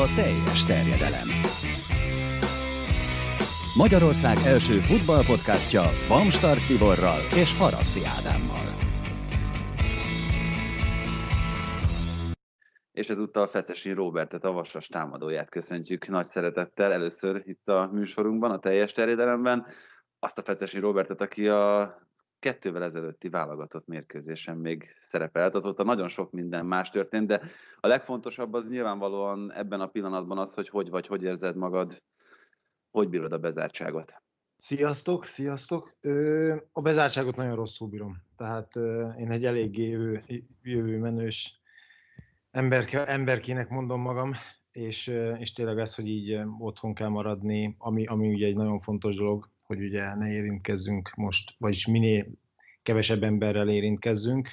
a teljes terjedelem. Magyarország első futballpodcastja Bamstart Tiborral és Haraszti Ádámmal. És ezúttal Fetesi Robertet, a Vasas támadóját köszöntjük nagy szeretettel először itt a műsorunkban, a teljes terjedelemben. Azt a Fetesi Robertet, aki a kettővel ezelőtti válogatott mérkőzésen még szerepelt, azóta nagyon sok minden más történt, de a legfontosabb az nyilvánvalóan ebben a pillanatban az, hogy hogy vagy, hogy érzed magad, hogy bírod a bezártságot. Sziasztok, sziasztok! A bezártságot nagyon rosszul bírom. Tehát én egy eléggé jövő, jövő menős emberke, emberkének mondom magam, és, és tényleg ez, hogy így otthon kell maradni, ami, ami ugye egy nagyon fontos dolog, hogy ugye ne érintkezzünk most, vagyis minél kevesebb emberrel érintkezzünk.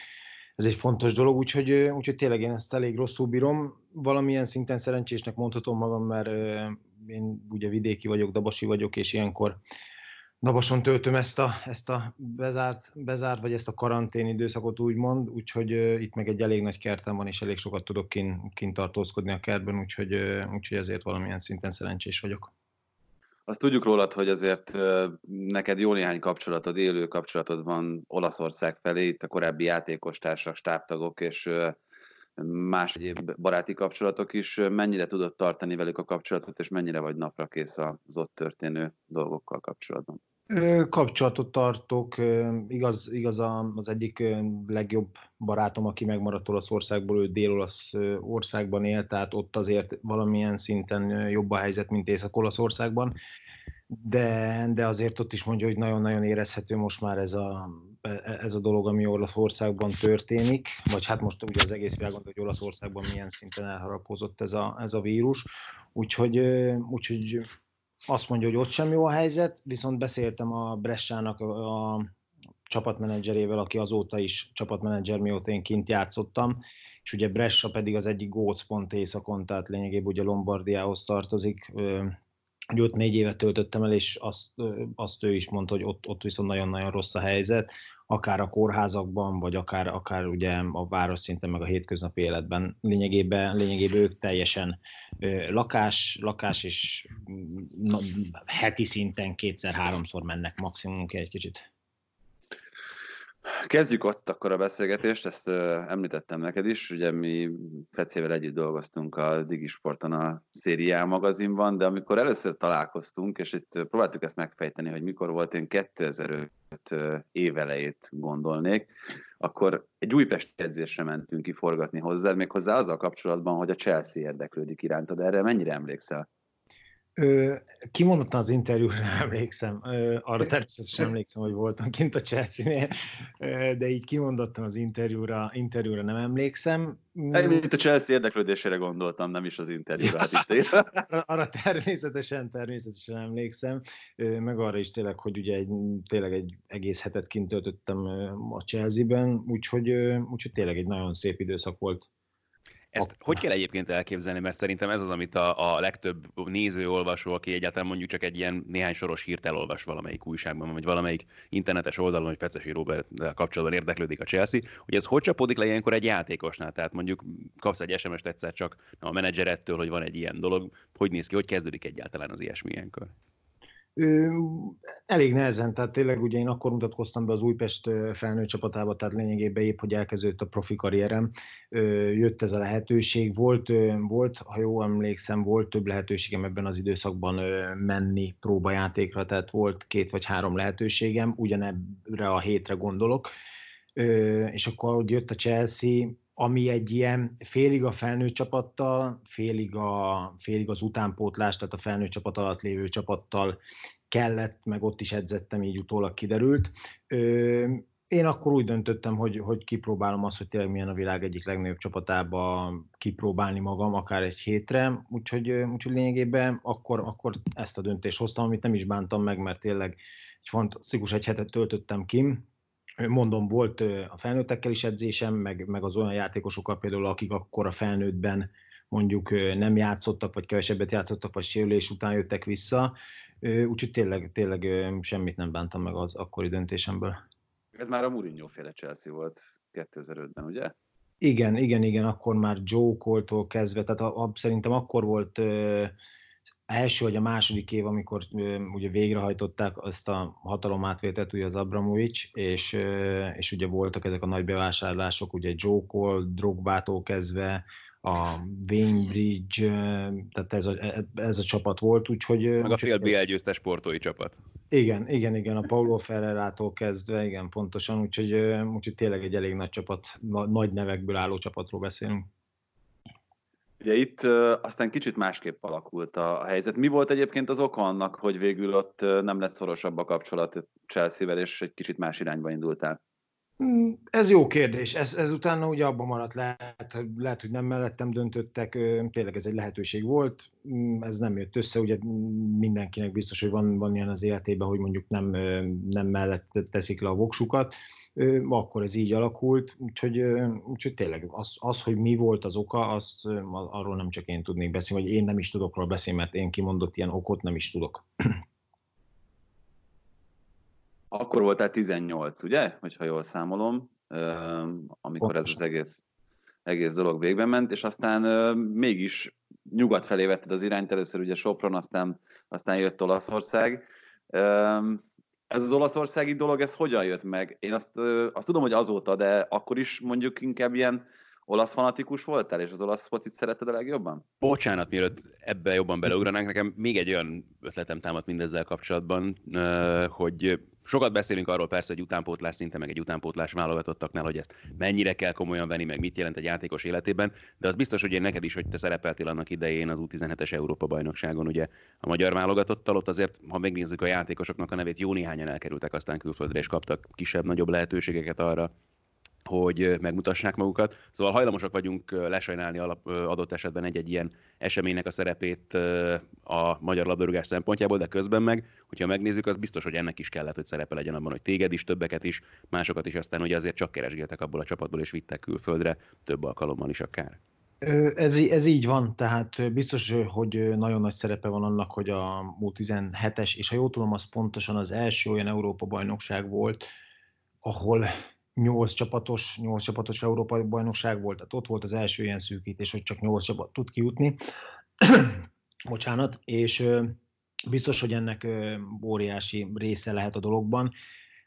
Ez egy fontos dolog, úgyhogy, úgyhogy tényleg én ezt elég rosszul bírom. Valamilyen szinten szerencsésnek mondhatom magam, mert én ugye vidéki vagyok, dabasi vagyok, és ilyenkor Dabason töltöm ezt a, ezt a bezárt, bezárt, vagy ezt a karantén időszakot úgymond, úgyhogy uh, itt meg egy elég nagy kertem van, és elég sokat tudok kint, kint tartózkodni a kertben, úgyhogy, uh, úgyhogy ezért valamilyen szinten szerencsés vagyok. Azt tudjuk rólad, hogy azért neked jó néhány kapcsolatod, élő kapcsolatod van Olaszország felé, itt a korábbi játékostársak, stábtagok és más egyéb baráti kapcsolatok is. Mennyire tudod tartani velük a kapcsolatot, és mennyire vagy napra kész az ott történő dolgokkal kapcsolatban? Kapcsolatot tartok, igaz, igaz az egyik legjobb barátom, aki megmaradt Olaszországból, ő Dél-Olasz országban él, tehát ott azért valamilyen szinten jobb a helyzet, mint Észak-Olaszországban, de, de azért ott is mondja, hogy nagyon-nagyon érezhető most már ez a, ez a dolog, ami Olaszországban történik, vagy hát most ugye az egész világon, hogy Olaszországban milyen szinten elharapózott ez a, ez a vírus, úgyhogy, úgyhogy azt mondja, hogy ott sem jó a helyzet, viszont beszéltem a Bressának a, csapatmenedzserével, aki azóta is csapatmenedzser, mióta én kint játszottam, és ugye Bressa pedig az egyik gócpont északon, tehát lényegében ugye Lombardiához tartozik, hogy ott négy évet töltöttem el, és azt, azt ő is mondta, hogy ott, ott viszont nagyon-nagyon rossz a helyzet, akár a kórházakban, vagy akár, akár ugye a város szinten, meg a hétköznapi életben. Lényegében, lényegében ők teljesen lakás, lakás és na, heti szinten kétszer-háromszor mennek maximum egy kicsit. Kezdjük ott akkor a beszélgetést, ezt uh, említettem neked is, ugye mi Fecével együtt dolgoztunk a Digisporton a Szériá magazinban, de amikor először találkoztunk, és itt próbáltuk ezt megfejteni, hogy mikor volt, én 2005 évelejét gondolnék, akkor egy Újpest edzésre mentünk ki forgatni hozzád, méghozzá azzal kapcsolatban, hogy a Chelsea érdeklődik irántad. Erre mennyire emlékszel? Kimondottan az interjúra emlékszem, arra természetesen emlékszem, hogy voltam kint a Chelsea-nél, de így kimondottan az interjúra, interjúra nem emlékszem. Én itt a Chelsea érdeklődésére gondoltam, nem is az interjúra. Hát itt arra természetesen, természetesen emlékszem, meg arra is tényleg, hogy ugye egy, tényleg egy egész hetet kint töltöttem a Chelsea-ben, úgyhogy, úgyhogy tényleg egy nagyon szép időszak volt ezt hogy kell egyébként elképzelni, mert szerintem ez az, amit a, a legtöbb néző, olvasó, aki egyáltalán mondjuk csak egy ilyen néhány soros hírt elolvas valamelyik újságban, vagy valamelyik internetes oldalon, hogy Fecesi Robert kapcsolatban érdeklődik a Chelsea, hogy ez hogy csapódik le ilyenkor egy játékosnál? Tehát mondjuk kapsz egy SMS-t egyszer csak a menedzserettől, hogy van egy ilyen dolog, hogy néz ki, hogy kezdődik egyáltalán az ilyesmi ilyenkor? Elég nehezen, tehát tényleg ugye én akkor mutatkoztam be az Újpest felnőtt csapatába, tehát lényegében épp, hogy elkezdődött a profi karrierem, jött ez a lehetőség, volt, volt, ha jól emlékszem, volt több lehetőségem ebben az időszakban menni próbajátékra, tehát volt két vagy három lehetőségem, ugyanebbre a hétre gondolok, és akkor, hogy jött a Chelsea, ami egy ilyen félig a felnőtt csapattal, félig, a, félig az utánpótlás, tehát a felnőtt csapat alatt lévő csapattal kellett, meg ott is edzettem, így utólag kiderült. Ö, én akkor úgy döntöttem, hogy, hogy kipróbálom azt, hogy tényleg milyen a világ egyik legnagyobb csapatába kipróbálni magam, akár egy hétre, úgyhogy, úgyhogy lényegében akkor, akkor ezt a döntést hoztam, amit nem is bántam meg, mert tényleg egy fantasztikus egy hetet töltöttem ki, mondom, volt a felnőttekkel is edzésem, meg, meg az olyan játékosokkal például, akik akkor a felnőttben mondjuk nem játszottak, vagy kevesebbet játszottak, vagy sérülés után jöttek vissza, úgyhogy tényleg, tényleg semmit nem bántam meg az akkori döntésemből. Ez már a Mourinho féle Chelsea volt 2005-ben, ugye? Igen, igen, igen, akkor már Joe Cole-tól kezdve, tehát a, a, szerintem akkor volt ö, első vagy a második év, amikor ugye végrehajtották azt a hatalomátvételt, ugye az Abramovics, és, és ugye voltak ezek a nagy bevásárlások, ugye Joe Cole, Drogbától kezdve, a Wainbridge, tehát ez a, ez a csapat volt, úgyhogy... Meg a fél BL győztes sportói csapat. Igen, igen, igen, a Paulo Ferrerától kezdve, igen, pontosan, úgyhogy, úgyhogy tényleg egy elég nagy csapat, nagy nevekből álló csapatról beszélünk. Ugye itt aztán kicsit másképp alakult a, helyzet. Mi volt egyébként az oka annak, hogy végül ott nem lett szorosabb a kapcsolat Chelsea-vel, és egy kicsit más irányba indultál? Mm, ez jó kérdés. Ez, ez utána ugye abban maradt, lehet, lehet, hogy nem mellettem döntöttek, tényleg ez egy lehetőség volt, mm, ez nem jött össze, ugye mindenkinek biztos, hogy van, van ilyen az életében, hogy mondjuk nem, nem mellett teszik le a voksukat, akkor ez így alakult, úgyhogy, úgyhogy tényleg az, az, hogy mi volt az oka, az, arról nem csak én tudnék beszélni, vagy én nem is tudok róla beszélni, mert én kimondott ilyen okot nem is tudok. Akkor voltál 18, ugye? Hogyha jól számolom, amikor ez az egész, egész dolog végbe ment, és aztán mégis nyugat felé vetted az irányt, először ugye Sopron, aztán, aztán jött Olaszország. Ez az olaszországi dolog, ez hogyan jött meg? Én azt, azt tudom, hogy azóta, de akkor is mondjuk inkább ilyen olasz fanatikus voltál, és az olasz focit szereted a legjobban? Bocsánat, mielőtt ebbe jobban beleugranánk, nekem még egy olyan ötletem támadt mindezzel kapcsolatban, hogy sokat beszélünk arról persze, hogy utánpótlás szinte, meg egy utánpótlás válogatottaknál, hogy ezt mennyire kell komolyan venni, meg mit jelent egy játékos életében, de az biztos, hogy én neked is, hogy te szerepeltél annak idején az U17-es Európa bajnokságon, ugye a magyar válogatottal, ott azért, ha megnézzük a játékosoknak a nevét, jó néhányan elkerültek aztán külföldre, és kaptak kisebb-nagyobb lehetőségeket arra, hogy megmutassák magukat. Szóval hajlamosak vagyunk lesajnálni alap, adott esetben egy-egy ilyen eseménynek a szerepét a magyar labdarúgás szempontjából, de közben meg, hogyha megnézzük, az biztos, hogy ennek is kellett, hogy szerepe legyen abban, hogy téged is, többeket is, másokat is aztán ugye azért csak keresgéltek abból a csapatból, és vittek külföldre, több alkalommal is akár. Ez, ez így van, tehát biztos, hogy nagyon nagy szerepe van annak, hogy a U17-es, és ha jól tudom, az pontosan az első olyan Európa-bajnokság volt, ahol nyolc csapatos, nyolc csapatos Európai Bajnokság volt, tehát ott volt az első ilyen szűkítés, hogy csak nyolc csapat tud kijutni. Bocsánat, és biztos, hogy ennek óriási része lehet a dologban,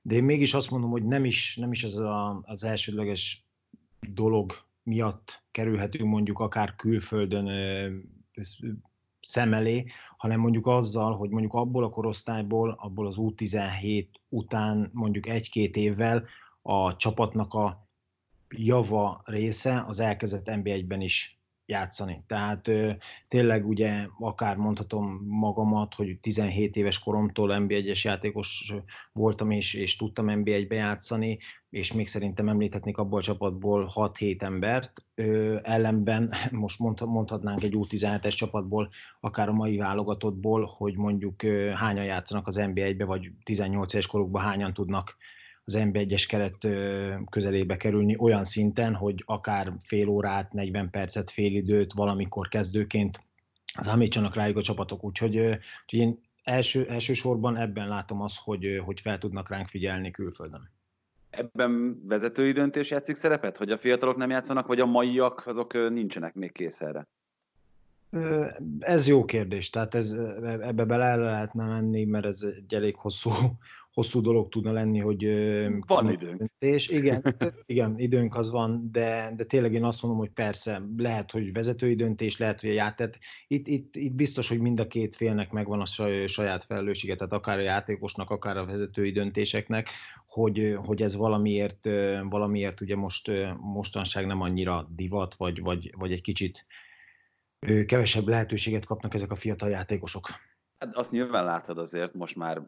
de én mégis azt mondom, hogy nem is, nem is az a, az elsődleges dolog miatt kerülhetünk mondjuk akár külföldön szem elé, hanem mondjuk azzal, hogy mondjuk abból a korosztályból, abból az U17 után mondjuk egy-két évvel a csapatnak a java része az elkezdett NB1-ben is játszani. Tehát ö, tényleg ugye akár mondhatom magamat, hogy 17 éves koromtól NB1-es játékos voltam, és, és tudtam NB1-be játszani, és még szerintem említhetnék abból a csapatból 6-7 embert, ö, ellenben most mondhatnánk egy U17-es csapatból, akár a mai válogatottból, hogy mondjuk ö, hányan játszanak az NB1-be, vagy 18 éves korukban hányan tudnak az NB1-es keret közelébe kerülni olyan szinten, hogy akár fél órát, 40 percet, fél időt valamikor kezdőként számítsanak rájuk a csapatok. Úgyhogy, úgyhogy én első, elsősorban ebben látom azt, hogy, hogy fel tudnak ránk figyelni külföldön. Ebben vezetői döntés játszik szerepet, hogy a fiatalok nem játszanak, vagy a maiak azok nincsenek még kész erre? Ez jó kérdés, tehát ez, ebbe bele lehetne menni, mert ez egy elég hosszú, hosszú dolog tudna lenni, hogy van időnk. Döntés. Igen, igen, időnk az van, de, de tényleg én azt mondom, hogy persze, lehet, hogy vezetői döntés, lehet, hogy a játék. Itt, itt, itt biztos, hogy mind a két félnek megvan a saját felelőssége, tehát akár a játékosnak, akár a vezetői döntéseknek, hogy, hogy ez valamiért, valamiért ugye most mostanság nem annyira divat, vagy, vagy, vagy egy kicsit kevesebb lehetőséget kapnak ezek a fiatal játékosok. Hát azt nyilván látod azért, most már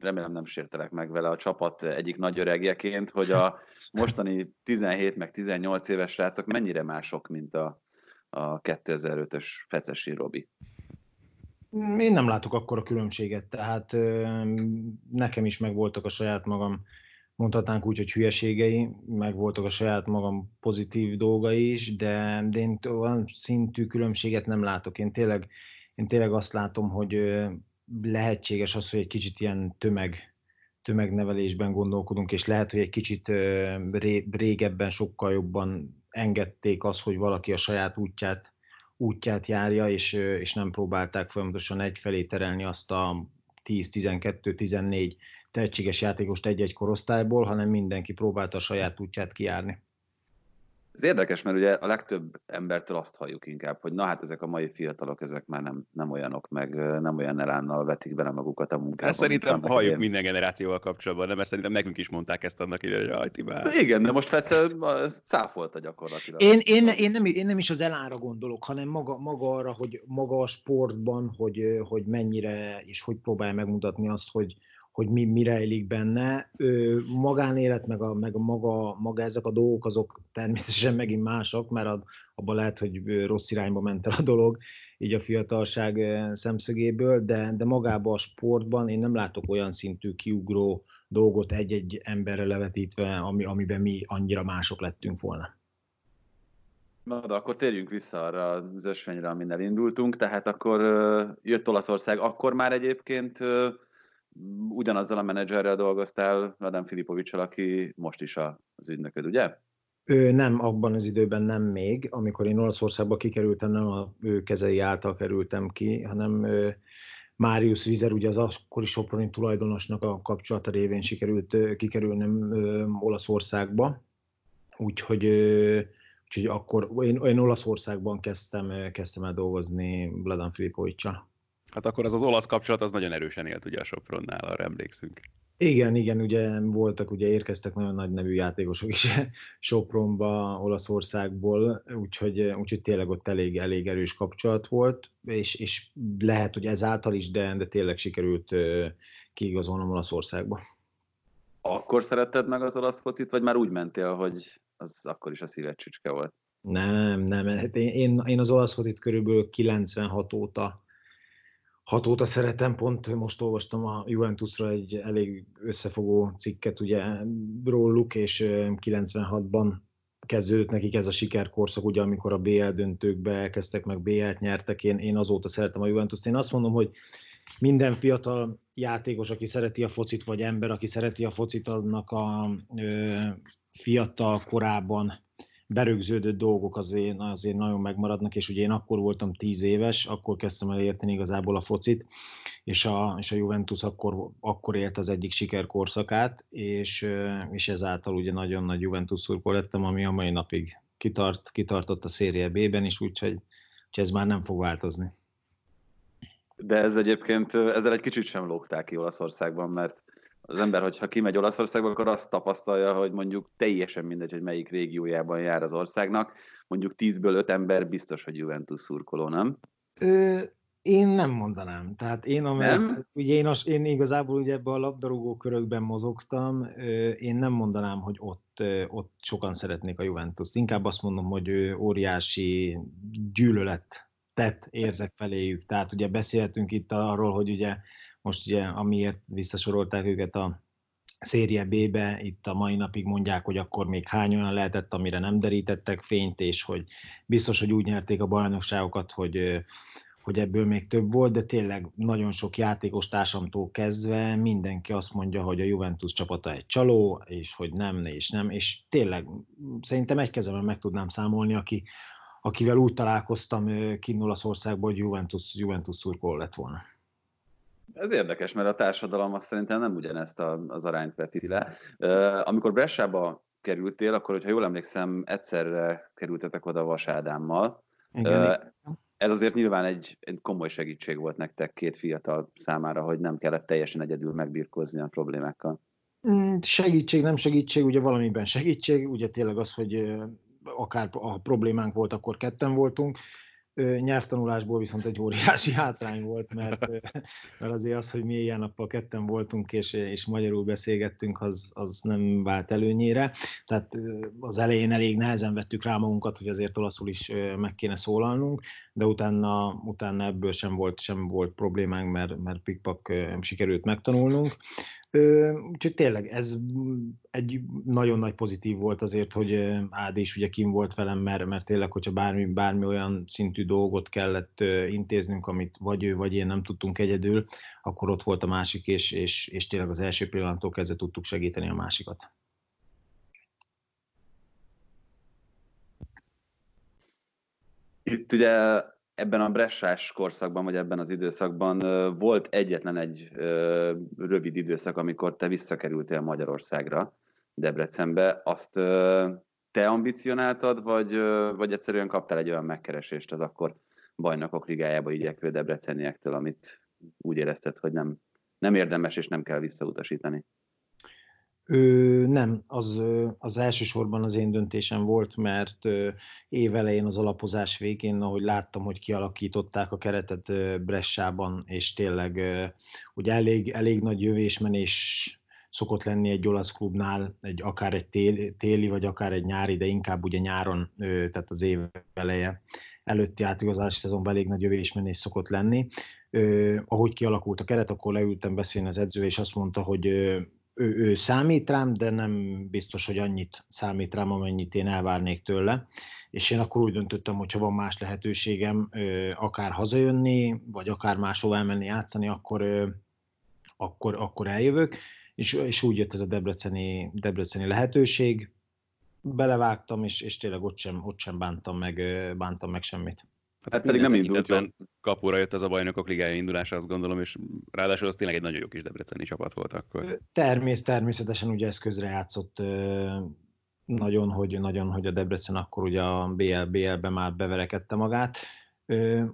remélem nem sértelek meg vele a csapat egyik nagy öregjeként, hogy a mostani 17 meg 18 éves srácok mennyire mások, mint a, a 2005-ös Fecesi Robi. Én nem látok akkor a különbséget, tehát nekem is megvoltak a saját magam, mondhatnánk úgy, hogy hülyeségei, meg voltak a saját magam pozitív dolgai is, de, de én olyan szintű különbséget nem látok. Én tényleg én tényleg azt látom, hogy lehetséges az, hogy egy kicsit ilyen tömeg, tömegnevelésben gondolkodunk, és lehet, hogy egy kicsit régebben sokkal jobban engedték azt, hogy valaki a saját útját, útját járja, és, és nem próbálták folyamatosan egyfelé terelni azt a 10-12-14 tehetséges játékost egy-egy korosztályból, hanem mindenki próbálta a saját útját kijárni. Ez érdekes, mert ugye a legtöbb embertől azt halljuk inkább, hogy na hát ezek a mai fiatalok, ezek már nem, nem olyanok, meg nem olyan elánnal vetik bele magukat a munkába. Ezt szerintem halljuk én. minden generációval kapcsolatban, nem? Mert szerintem nekünk is mondták ezt annak idején, hogy már. Igen, de most Fece cáfolta gyakorlatilag. Én, én, én, nem, én nem is az elára gondolok, hanem maga, maga arra, hogy maga a sportban, hogy, hogy mennyire és hogy próbálja megmutatni azt, hogy, hogy mi, mi rejlik benne. Ö, magánélet, meg, a, meg a maga, maga ezek a dolgok, azok természetesen megint mások, mert abban lehet, hogy rossz irányba ment el a dolog, így a fiatalság szemszögéből, de, de magában a sportban én nem látok olyan szintű kiugró dolgot egy-egy emberre levetítve, ami, amiben mi annyira mások lettünk volna. Na, de akkor térjünk vissza arra az ösvényre, amin elindultunk. Tehát akkor jött Olaszország, akkor már egyébként ugyanazzal a menedzserrel dolgoztál, Adam Filipovicsal, aki most is az ügynököd, ugye? Ő nem, abban az időben nem még. Amikor én Olaszországba kikerültem, nem a ő kezei által kerültem ki, hanem ő, Máriusz Vizer, ugye az akkori Soproni tulajdonosnak a kapcsolata révén sikerült kikerülnem Olaszországba. Úgyhogy, úgyhogy akkor én, én Olaszországban kezdtem, kezdtem el dolgozni Vladan Filipovicsal. Hát akkor az az olasz kapcsolat az nagyon erősen élt ugye a Sopronnál, arra emlékszünk. Igen, igen, ugye voltak, ugye érkeztek nagyon nagy nevű játékosok is Sopronba, Olaszországból, úgyhogy, úgyhogy tényleg ott elég, elég erős kapcsolat volt, és, és lehet, hogy ezáltal is, de, de tényleg sikerült kiigazolnom Olaszországba. Akkor szeretted meg az olasz focit, vagy már úgy mentél, hogy az akkor is a szíved csücske volt? Nem, nem. Hát én, én, én az olasz focit körülbelül 96 óta hat óta szeretem, pont most olvastam a Juventusra egy elég összefogó cikket ugye róluk, és 96-ban kezdődött nekik ez a sikerkorszak, ugye amikor a BL döntőkbe elkezdtek, meg BL-t nyertek, én, én azóta szeretem a Juventus-t. Én azt mondom, hogy minden fiatal játékos, aki szereti a focit, vagy ember, aki szereti a focit, annak a ö, fiatal korában berögződött dolgok azért, azért nagyon megmaradnak, és ugye én akkor voltam tíz éves, akkor kezdtem el érteni igazából a focit, és a, és a Juventus akkor, akkor élt az egyik sikerkorszakát, és, és ezáltal ugye nagyon nagy Juventus szurkol lettem, ami a mai napig kitart, kitartott a Szérie B-ben is, úgyhogy, úgyhogy ez már nem fog változni. De ez egyébként, ezzel egy kicsit sem lógták ki Olaszországban, mert az ember, hogyha kimegy Olaszországba, akkor azt tapasztalja, hogy mondjuk teljesen mindegy, hogy melyik régiójában jár az országnak, mondjuk 10-ből 5 ember biztos, hogy Juventus szurkoló, nem? Ö, én nem mondanám. Tehát én, amely, nem? Ugye én, az, én igazából ugye ebben a labdarúgó körökben mozogtam, én nem mondanám, hogy ott, ott sokan szeretnék a Juventus-t. Inkább azt mondom, hogy óriási gyűlölet tett érzek feléjük. Tehát ugye beszélhetünk itt arról, hogy ugye most ugye amiért visszasorolták őket a Szérie B-be, itt a mai napig mondják, hogy akkor még hány olyan lehetett, amire nem derítettek fényt, és hogy biztos, hogy úgy nyerték a bajnokságokat, hogy, hogy ebből még több volt, de tényleg nagyon sok játékos társamtól kezdve mindenki azt mondja, hogy a Juventus csapata egy csaló, és hogy nem, és nem, és tényleg szerintem egy kezemben meg tudnám számolni, aki, akivel úgy találkoztam kinn Olaszországból, hogy Juventus, Juventus szurkoló lett volna. Ez érdekes, mert a társadalom azt szerintem nem ugyanezt az arányt vetíti le. Amikor Bressába kerültél, akkor, hogyha jól emlékszem, egyszerre kerültetek oda Vasádámmal. Igen, ez azért nyilván egy, egy komoly segítség volt nektek két fiatal számára, hogy nem kellett teljesen egyedül megbírkozni a problémákkal. Mm, segítség, nem segítség, ugye valamiben segítség, ugye tényleg az, hogy akár a problémánk volt, akkor ketten voltunk, nyelvtanulásból viszont egy óriási hátrány volt, mert, mert azért az, hogy mi ilyen nappal ketten voltunk és, és magyarul beszélgettünk, az, az nem vált előnyére. Tehát az elején elég nehezen vettük rá magunkat, hogy azért olaszul is meg kéne szólalnunk, de utána, utána ebből sem volt, sem volt problémánk, mert, mert pikpak sikerült megtanulnunk. Úgyhogy tényleg ez egy nagyon nagy pozitív volt azért, hogy Ádi is ugye kim volt velem, mert, mert tényleg, hogyha bármi, bármi olyan szintű dolgot kellett intéznünk, amit vagy ő, vagy én nem tudtunk egyedül, akkor ott volt a másik, és, és, és tényleg az első pillanattól kezdve tudtuk segíteni a másikat. Itt ugye ebben a bressás korszakban, vagy ebben az időszakban volt egyetlen egy rövid időszak, amikor te visszakerültél Magyarországra, Debrecenbe. Azt te ambicionáltad, vagy, vagy egyszerűen kaptál egy olyan megkeresést az akkor bajnokok ligájába igyekvő debreceniektől, amit úgy érezted, hogy nem, nem érdemes és nem kell visszautasítani? Ö, nem, az, az elsősorban az én döntésem volt, mert évelején az alapozás végén, ahogy láttam, hogy kialakították a keretet Bressában, és tényleg ugye elég, elég nagy jövésmenés szokott lenni egy olasz klubnál, egy, akár egy téli, vagy akár egy nyári, de inkább ugye nyáron, tehát az év eleje előtti átigazolási szezonban elég nagy jövésmenés szokott lenni. Ahogy kialakult a keret, akkor leültem beszélni az edzővel, és azt mondta, hogy ő, ő számít rám, de nem biztos, hogy annyit számít rám, amennyit én elvárnék tőle. És én akkor úgy döntöttem, hogy ha van más lehetőségem, akár hazajönni, vagy akár máshova elmenni játszani, akkor, akkor, akkor eljövök. És, és úgy jött ez a debreceni, debreceni lehetőség. Belevágtam, és, és tényleg ott sem, ott sem bántam meg, bántam meg semmit. Hát, hát pedig nem indult jól. Kapura jött ez a bajnokok ligája indulása, azt gondolom, és ráadásul az tényleg egy nagyon jó kis debreceni csapat volt akkor. Termész, természetesen ugye ez közrejátszott nagyon, hogy, nagyon, hogy a Debrecen akkor ugye a BL, BL-be már beverekedte magát.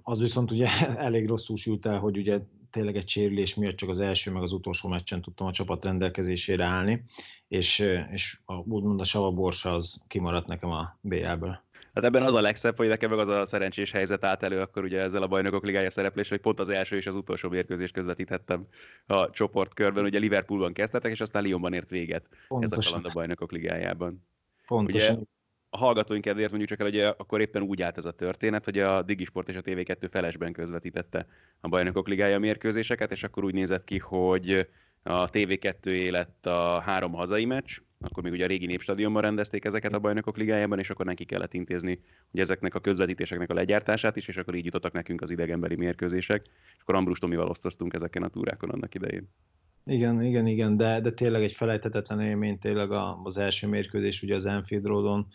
Az viszont ugye elég rosszul sült el, hogy ugye tényleg egy sérülés miatt csak az első, meg az utolsó meccsen tudtam a csapat rendelkezésére állni, és, és a, úgymond a Sava Borsa az kimaradt nekem a BL-ből. Hát ebben az a legszebb, hogy nekem meg az a szerencsés helyzet állt elő akkor ugye ezzel a bajnokok ligája szereplés, hogy pont az első és az utolsó mérkőzést közvetíthettem a csoportkörben. Ugye Liverpoolban kezdtetek, és aztán Lyonban ért véget Pontosan. ez a kaland a bajnokok ligájában. Pontosan. Ugye, a hallgatóink kedvéért mondjuk csak el, hogy akkor éppen úgy állt ez a történet, hogy a Digisport és a TV2 felesben közvetítette a bajnokok ligája mérkőzéseket, és akkor úgy nézett ki, hogy a TV2 lett a három hazai meccs, akkor még ugye a régi népstadionban rendezték ezeket a bajnokok ligájában, és akkor neki kellett intézni hogy ezeknek a közvetítéseknek a legyártását is, és akkor így jutottak nekünk az idegenbeli mérkőzések, és akkor Ambrus Tomival osztoztunk ezeken a túrákon annak idején. Igen, igen, igen, de, de tényleg egy felejthetetlen élmény tényleg az első mérkőzés ugye az Enfield Roadon,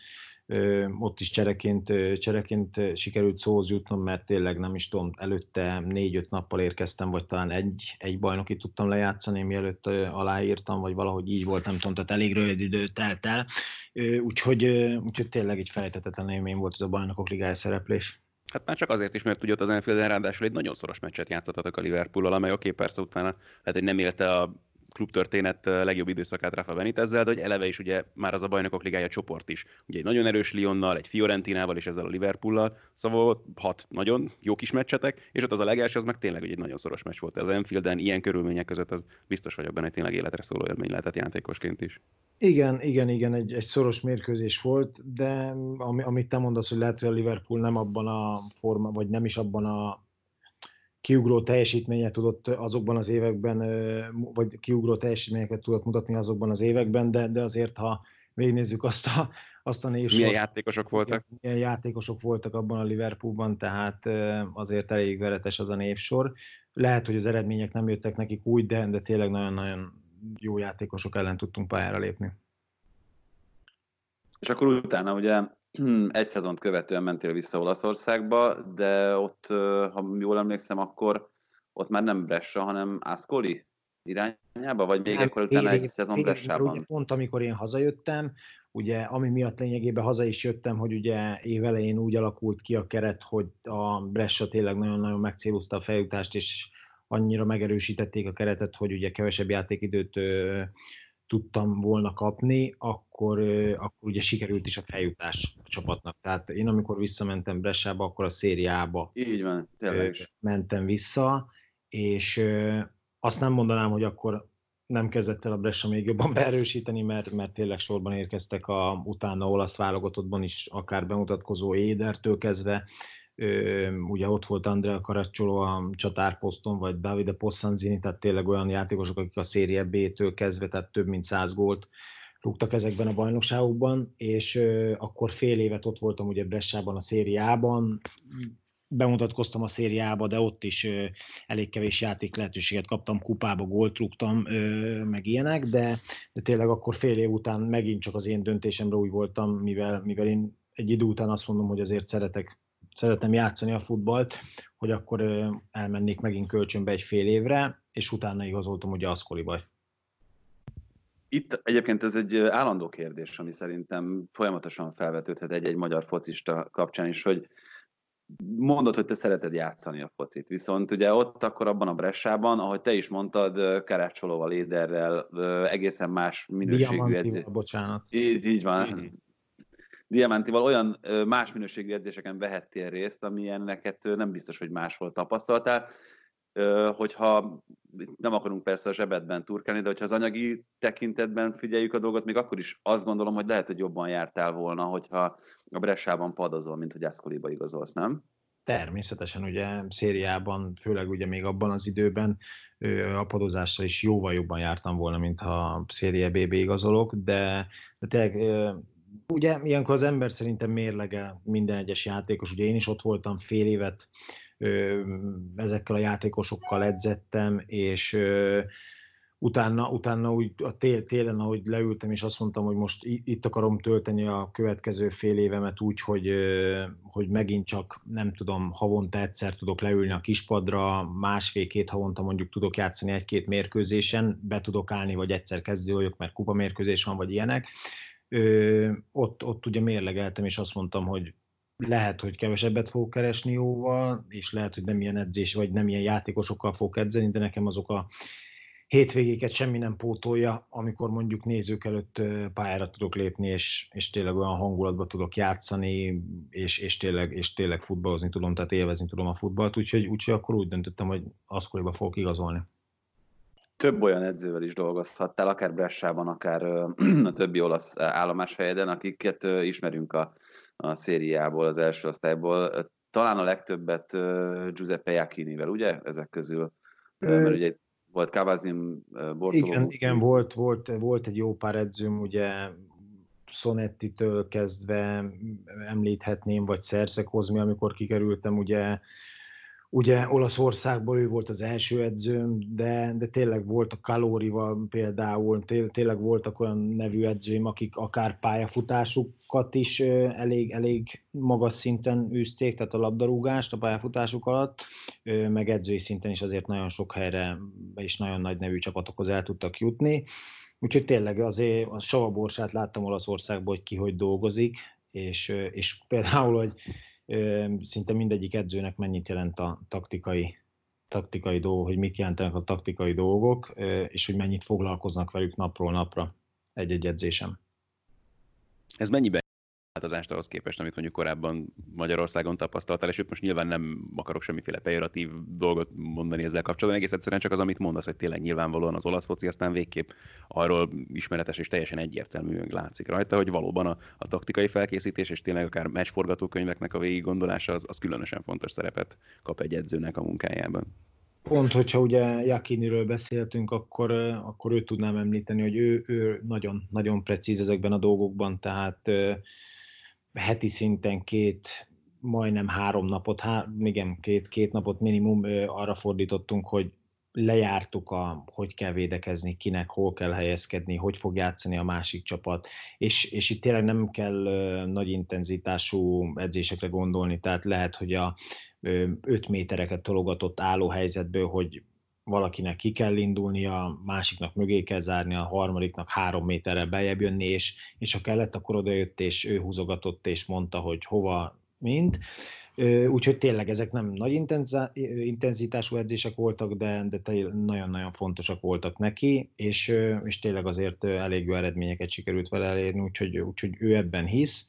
ott is csereként, csereként sikerült szóhoz jutnom, mert tényleg nem is tudom, előtte négy-öt nappal érkeztem, vagy talán egy, egy bajnoki tudtam lejátszani, mielőtt aláírtam, vagy valahogy így volt, nem tudom, tehát elég rövid idő telt el, úgyhogy, úgyhogy tényleg egy felejthetetlen élmény volt ez a bajnokok ligája szereplés. Hát már csak azért is, mert ugye az Enfield-en ráadásul egy nagyon szoros meccset játszottatok a Liverpool-al, amely oké, okay, persze utána lehet, hogy nem élte a klubtörténet legjobb időszakát Rafa Benitezzel, de hogy eleve is ugye már az a bajnokok ligája csoport is. Ugye egy nagyon erős Lyonnal, egy Fiorentinával és ezzel a Liverpoollal, szóval hat nagyon jó kis meccsetek, és ott az a legelső, az meg tényleg egy nagyon szoros meccs volt. Az Enfielden ilyen körülmények között az biztos vagyok benne, tényleg életre szóló élmény lehetett játékosként is. Igen, igen, igen, egy, egy szoros mérkőzés volt, de ami, amit te mondasz, hogy lehet, hogy a Liverpool nem abban a forma, vagy nem is abban a kiugró teljesítményet tudott azokban az években, vagy kiugró teljesítményeket tudott mutatni azokban az években, de, de azért, ha végignézzük azt a, azt a névsort. Milyen játékosok voltak? Milyen játékosok voltak abban a Liverpoolban, tehát azért elég veretes az a névsor. Lehet, hogy az eredmények nem jöttek nekik úgy, de, de tényleg nagyon-nagyon jó játékosok ellen tudtunk pályára lépni. És akkor utána ugye egy szezont követően mentél vissza Olaszországba, de ott, ha jól emlékszem, akkor ott már nem Bressa, hanem Ascoli irányába, vagy még akkor utána egy szezon Bressában? Ugye pont amikor én hazajöttem, ugye ami miatt lényegében haza is jöttem, hogy ugye évelején úgy alakult ki a keret, hogy a Bressa tényleg nagyon-nagyon megcélozta a feljutást, és annyira megerősítették a keretet, hogy ugye kevesebb játékidőt tudtam volna kapni, akkor, akkor ugye sikerült is a feljutás a csapatnak. Tehát én amikor visszamentem Bressába, akkor a szériába Így van, tényleg is. mentem vissza, és azt nem mondanám, hogy akkor nem kezdett el a Bressa még jobban beerősíteni, mert, mert tényleg sorban érkeztek a utána olasz válogatottban is akár bemutatkozó Édertől kezdve, ugye ott volt Andrea Caracciolo a csatárposzton, vagy Davide Possanzini, tehát tényleg olyan játékosok, akik a szérie B-től kezdve, tehát több mint száz gólt rúgtak ezekben a bajnokságokban, és akkor fél évet ott voltam ugye Bressában a szériában, bemutatkoztam a szériába, de ott is elég kevés játék lehetőséget kaptam, kupába gólt rúgtam, meg ilyenek, de, de tényleg akkor fél év után megint csak az én döntésemre úgy voltam, mivel, mivel én egy idő után azt mondom, hogy azért szeretek szeretem játszani a futballt, hogy akkor elmennék megint kölcsönbe egy fél évre, és utána igazoltam ugye Aszkoliba. Itt egyébként ez egy állandó kérdés, ami szerintem folyamatosan felvetődhet egy-egy magyar focista kapcsán is, hogy mondod, hogy te szereted játszani a focit, viszont ugye ott akkor abban a Bressában, ahogy te is mondtad, Karácsolóval, Léderrel, egészen más minőségű edzés. bocsánat. Így, így van. Mm-hmm. Diamantival olyan más minőségű edzéseken vehettél részt, amilyeneket nem biztos, hogy máshol tapasztaltál hogyha nem akarunk persze a zsebedben turkálni, de hogyha az anyagi tekintetben figyeljük a dolgot, még akkor is azt gondolom, hogy lehet, hogy jobban jártál volna, hogyha a Bressában padozol, mint hogy Eszkoliba igazolsz, nem? Természetesen ugye szériában, főleg ugye még abban az időben a padozásra is jóval jobban jártam volna, mint ha széria BB igazolok, de, de tényleg ugye ilyenkor az ember szerintem mérlege minden egyes játékos, ugye én is ott voltam fél évet ezekkel a játékosokkal edzettem, és utána, utána úgy a tél, télen, ahogy leültem, és azt mondtam, hogy most itt akarom tölteni a következő fél évemet úgy, hogy, hogy megint csak, nem tudom, havonta egyszer tudok leülni a kispadra, másfél-két havonta mondjuk tudok játszani egy-két mérkőzésen, be tudok állni, vagy egyszer kezdő vagyok, mert kupa mérkőzés van, vagy ilyenek. Ö, ott, ott ugye mérlegeltem, és azt mondtam, hogy lehet, hogy kevesebbet fog keresni jóval, és lehet, hogy nem ilyen edzés, vagy nem ilyen játékosokkal fog edzeni, de nekem azok a hétvégéket semmi nem pótolja, amikor mondjuk nézők előtt pályára tudok lépni, és, és tényleg olyan hangulatban tudok játszani, és, és, tényleg, és tényleg futballozni tudom, tehát élvezni tudom a futballt, úgyhogy, úgyhogy akkor úgy döntöttem, hogy aszkoriba fogok igazolni. Több olyan edzővel is dolgozhattál, akár Bressában, akár a többi olasz állomás helyeden, akiket ismerünk a a szériából, az első osztályból. Talán a legtöbbet Giuseppe Jacchinivel, ugye, ezek közül? Mert ugye volt Cavazin, Bortoló. Igen, igen volt, volt, volt egy jó pár edzőm, ugye Sonetti-től kezdve említhetném, vagy Szerszek Hozmi, amikor kikerültem, ugye Ugye Olaszországban ő volt az első edzőm, de, de tényleg volt a Kalórival például, té, tényleg voltak olyan nevű edzőim, akik akár pályafutásukat is elég, elég magas szinten űzték, tehát a labdarúgást a pályafutásuk alatt, meg edzői szinten is azért nagyon sok helyre és nagyon nagy nevű csapatokhoz el tudtak jutni. Úgyhogy tényleg azért a savaborsát láttam Olaszországban, hogy ki hogy dolgozik, és, és például, hogy szinte mindegyik edzőnek mennyit jelent a taktikai, taktikai dolgok, hogy mit jelentenek a taktikai dolgok, és hogy mennyit foglalkoznak velük napról napra egy-egy edzésem. Ez mennyiben változást ahhoz képest, amit mondjuk korábban Magyarországon tapasztaltál, és itt most nyilván nem akarok semmiféle pejoratív dolgot mondani ezzel kapcsolatban, egész egyszerűen csak az, amit mondasz, hogy tényleg nyilvánvalóan az olasz foci aztán végképp arról ismeretes és teljesen egyértelműen látszik rajta, hogy valóban a, a taktikai felkészítés és tényleg akár meccsforgatókönyveknek a végig gondolása az, az különösen fontos szerepet kap egy edzőnek a munkájában. Pont, hogyha ugye Jakiniről beszéltünk, akkor, akkor őt tudnám említeni, hogy ő, ő nagyon, nagyon precíz ezekben a dolgokban, tehát heti szinten két, majdnem három napot, há, igen, két, két napot minimum arra fordítottunk, hogy lejártuk, a, hogy kell védekezni, kinek, hol kell helyezkedni, hogy fog játszani a másik csapat, és, és itt tényleg nem kell nagy intenzitású edzésekre gondolni, tehát lehet, hogy a 5 métereket tologatott álló helyzetből, hogy valakinek ki kell indulni, a másiknak mögé kell zárni, a harmadiknak három méterrel beljebb jönni, és, és ha kellett, akkor odajött, és ő húzogatott, és mondta, hogy hova, mint. Úgyhogy tényleg ezek nem nagy intenzitású edzések voltak, de, de nagyon-nagyon fontosak voltak neki, és, és tényleg azért elég jó eredményeket sikerült vele elérni, úgyhogy, úgyhogy ő ebben hisz.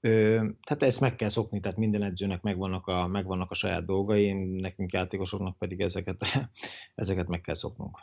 Tehát ezt meg kell szokni, tehát minden edzőnek megvannak a, megvannak a saját dolgai, nekünk játékosoknak pedig ezeket, ezeket meg kell szoknunk.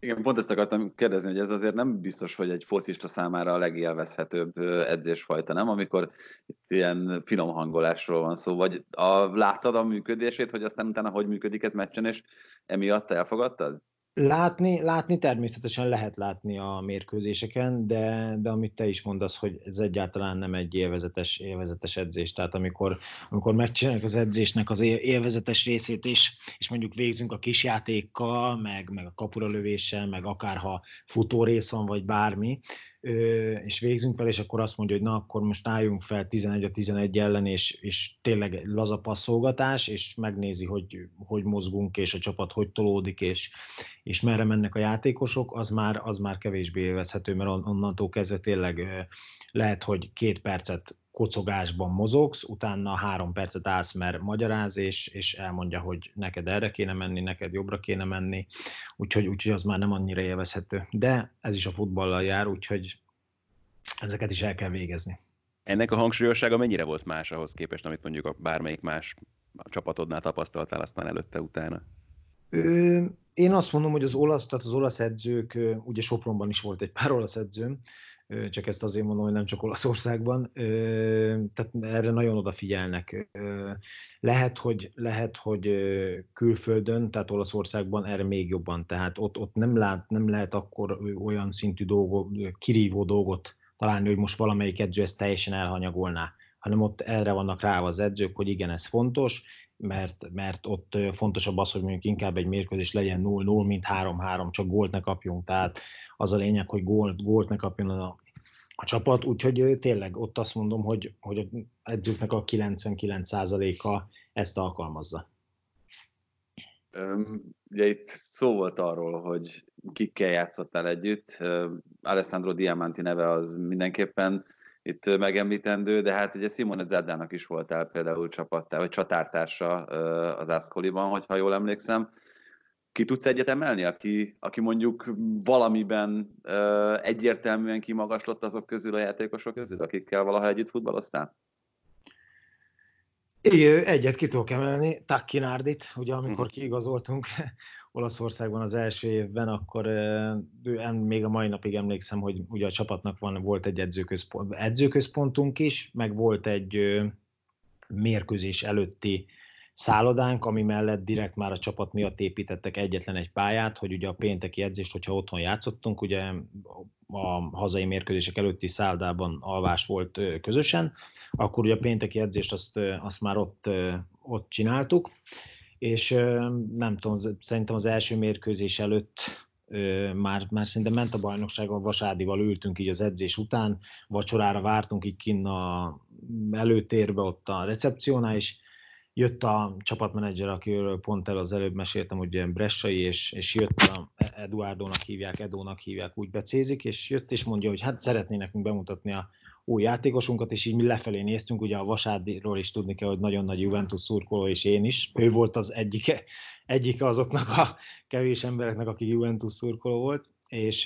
Igen, pont ezt akartam kérdezni, hogy ez azért nem biztos, hogy egy focista számára a legélvezhetőbb edzésfajta, nem? Amikor itt ilyen finom hangolásról van szó, vagy a, láttad a működését, hogy aztán utána hogy működik ez meccsen, és emiatt elfogadtad? Látni, látni természetesen lehet látni a mérkőzéseken, de, de amit te is mondasz, hogy ez egyáltalán nem egy élvezetes, élvezetes edzés. Tehát amikor, amikor megcsináljuk az edzésnek az élvezetes részét is, és mondjuk végzünk a kisjátékkal, meg, meg a kapura lövéssel, meg akár ha futó rész van, vagy bármi, és végzünk vele, és akkor azt mondja, hogy na, akkor most álljunk fel 11 a 11 ellen, és, és tényleg laza passzolgatás, és megnézi, hogy hogy mozgunk, és a csapat hogy tolódik, és, és merre mennek a játékosok, az már, az már kevésbé élvezhető, mert onnantól kezdve tényleg lehet, hogy két percet kocogásban mozogsz, utána három percet állsz, mert magyaráz, és, és elmondja, hogy neked erre kéne menni, neked jobbra kéne menni, úgyhogy, úgyhogy az már nem annyira élvezhető. De ez is a futballal jár, úgyhogy ezeket is el kell végezni. Ennek a hangsúlyossága mennyire volt más ahhoz képest, amit mondjuk a bármelyik más csapatodnál tapasztaltál aztán előtte, utána? Ö, én azt mondom, hogy az olasz, tehát az olasz edzők, ugye Sopronban is volt egy pár olasz edzőm, csak ezt azért mondom, hogy nem csak Olaszországban, tehát erre nagyon odafigyelnek. Lehet, hogy, lehet, hogy külföldön, tehát Olaszországban erre még jobban, tehát ott, ott nem, lát, nem lehet akkor olyan szintű dolgot, kirívó dolgot találni, hogy most valamelyik edző ezt teljesen elhanyagolná, hanem ott erre vannak rá az edzők, hogy igen, ez fontos, mert, mert ott fontosabb az, hogy mondjuk inkább egy mérkőzés legyen 0-0, mint 3-3, csak gólt ne kapjunk. Tehát az a lényeg, hogy gólt, gólt ne kapjon a, a csapat, úgyhogy tényleg ott azt mondom, hogy, hogy az edzőknek a 99%-a ezt alkalmazza. Ugye itt szó volt arról, hogy kikkel játszottál együtt. Alessandro Diamanti neve az mindenképpen itt megemlítendő, de hát ugye Simone Zazzának is voltál például csapattá, vagy csatártársa az Ascoliban, hogyha jól emlékszem. Ki tudsz egyet emelni, aki, aki mondjuk valamiben egyértelműen kimagaslott azok közül a játékosok közül, akikkel valaha együtt futballoztál? Igen, egyet ki tudok emelni, Takkinárdit, ugye amikor mhm. kiigazoltunk Olaszországban az első évben, akkor még a mai napig emlékszem, hogy ugye a csapatnak van, volt egy edzőközpont, edzőközpontunk is, meg volt egy mérkőzés előtti szállodánk, ami mellett direkt már a csapat miatt építettek egyetlen egy pályát, hogy ugye a pénteki edzést, hogyha otthon játszottunk, ugye a hazai mérkőzések előtti szállodában alvás volt közösen, akkor ugye a pénteki edzést azt, azt már ott, ott csináltuk, és nem tudom, szerintem az első mérkőzés előtt már, már szerintem ment a bajnokságon, Vasádival ültünk így az edzés után, vacsorára vártunk így kinn a előtérbe ott a recepciónál, és jött a csapatmenedzser, akiről pont el az előbb meséltem, hogy Bressai, és, és jött a Eduardónak hívják, Edónak hívják, úgy becézik, és jött és mondja, hogy hát szeretné bemutatni a új játékosunkat, és így mi lefelé néztünk, ugye a Vasádiról is tudni kell, hogy nagyon nagy Juventus szurkoló, és én is. Ő volt az egyike, egyike azoknak a kevés embereknek, aki Juventus szurkoló volt, és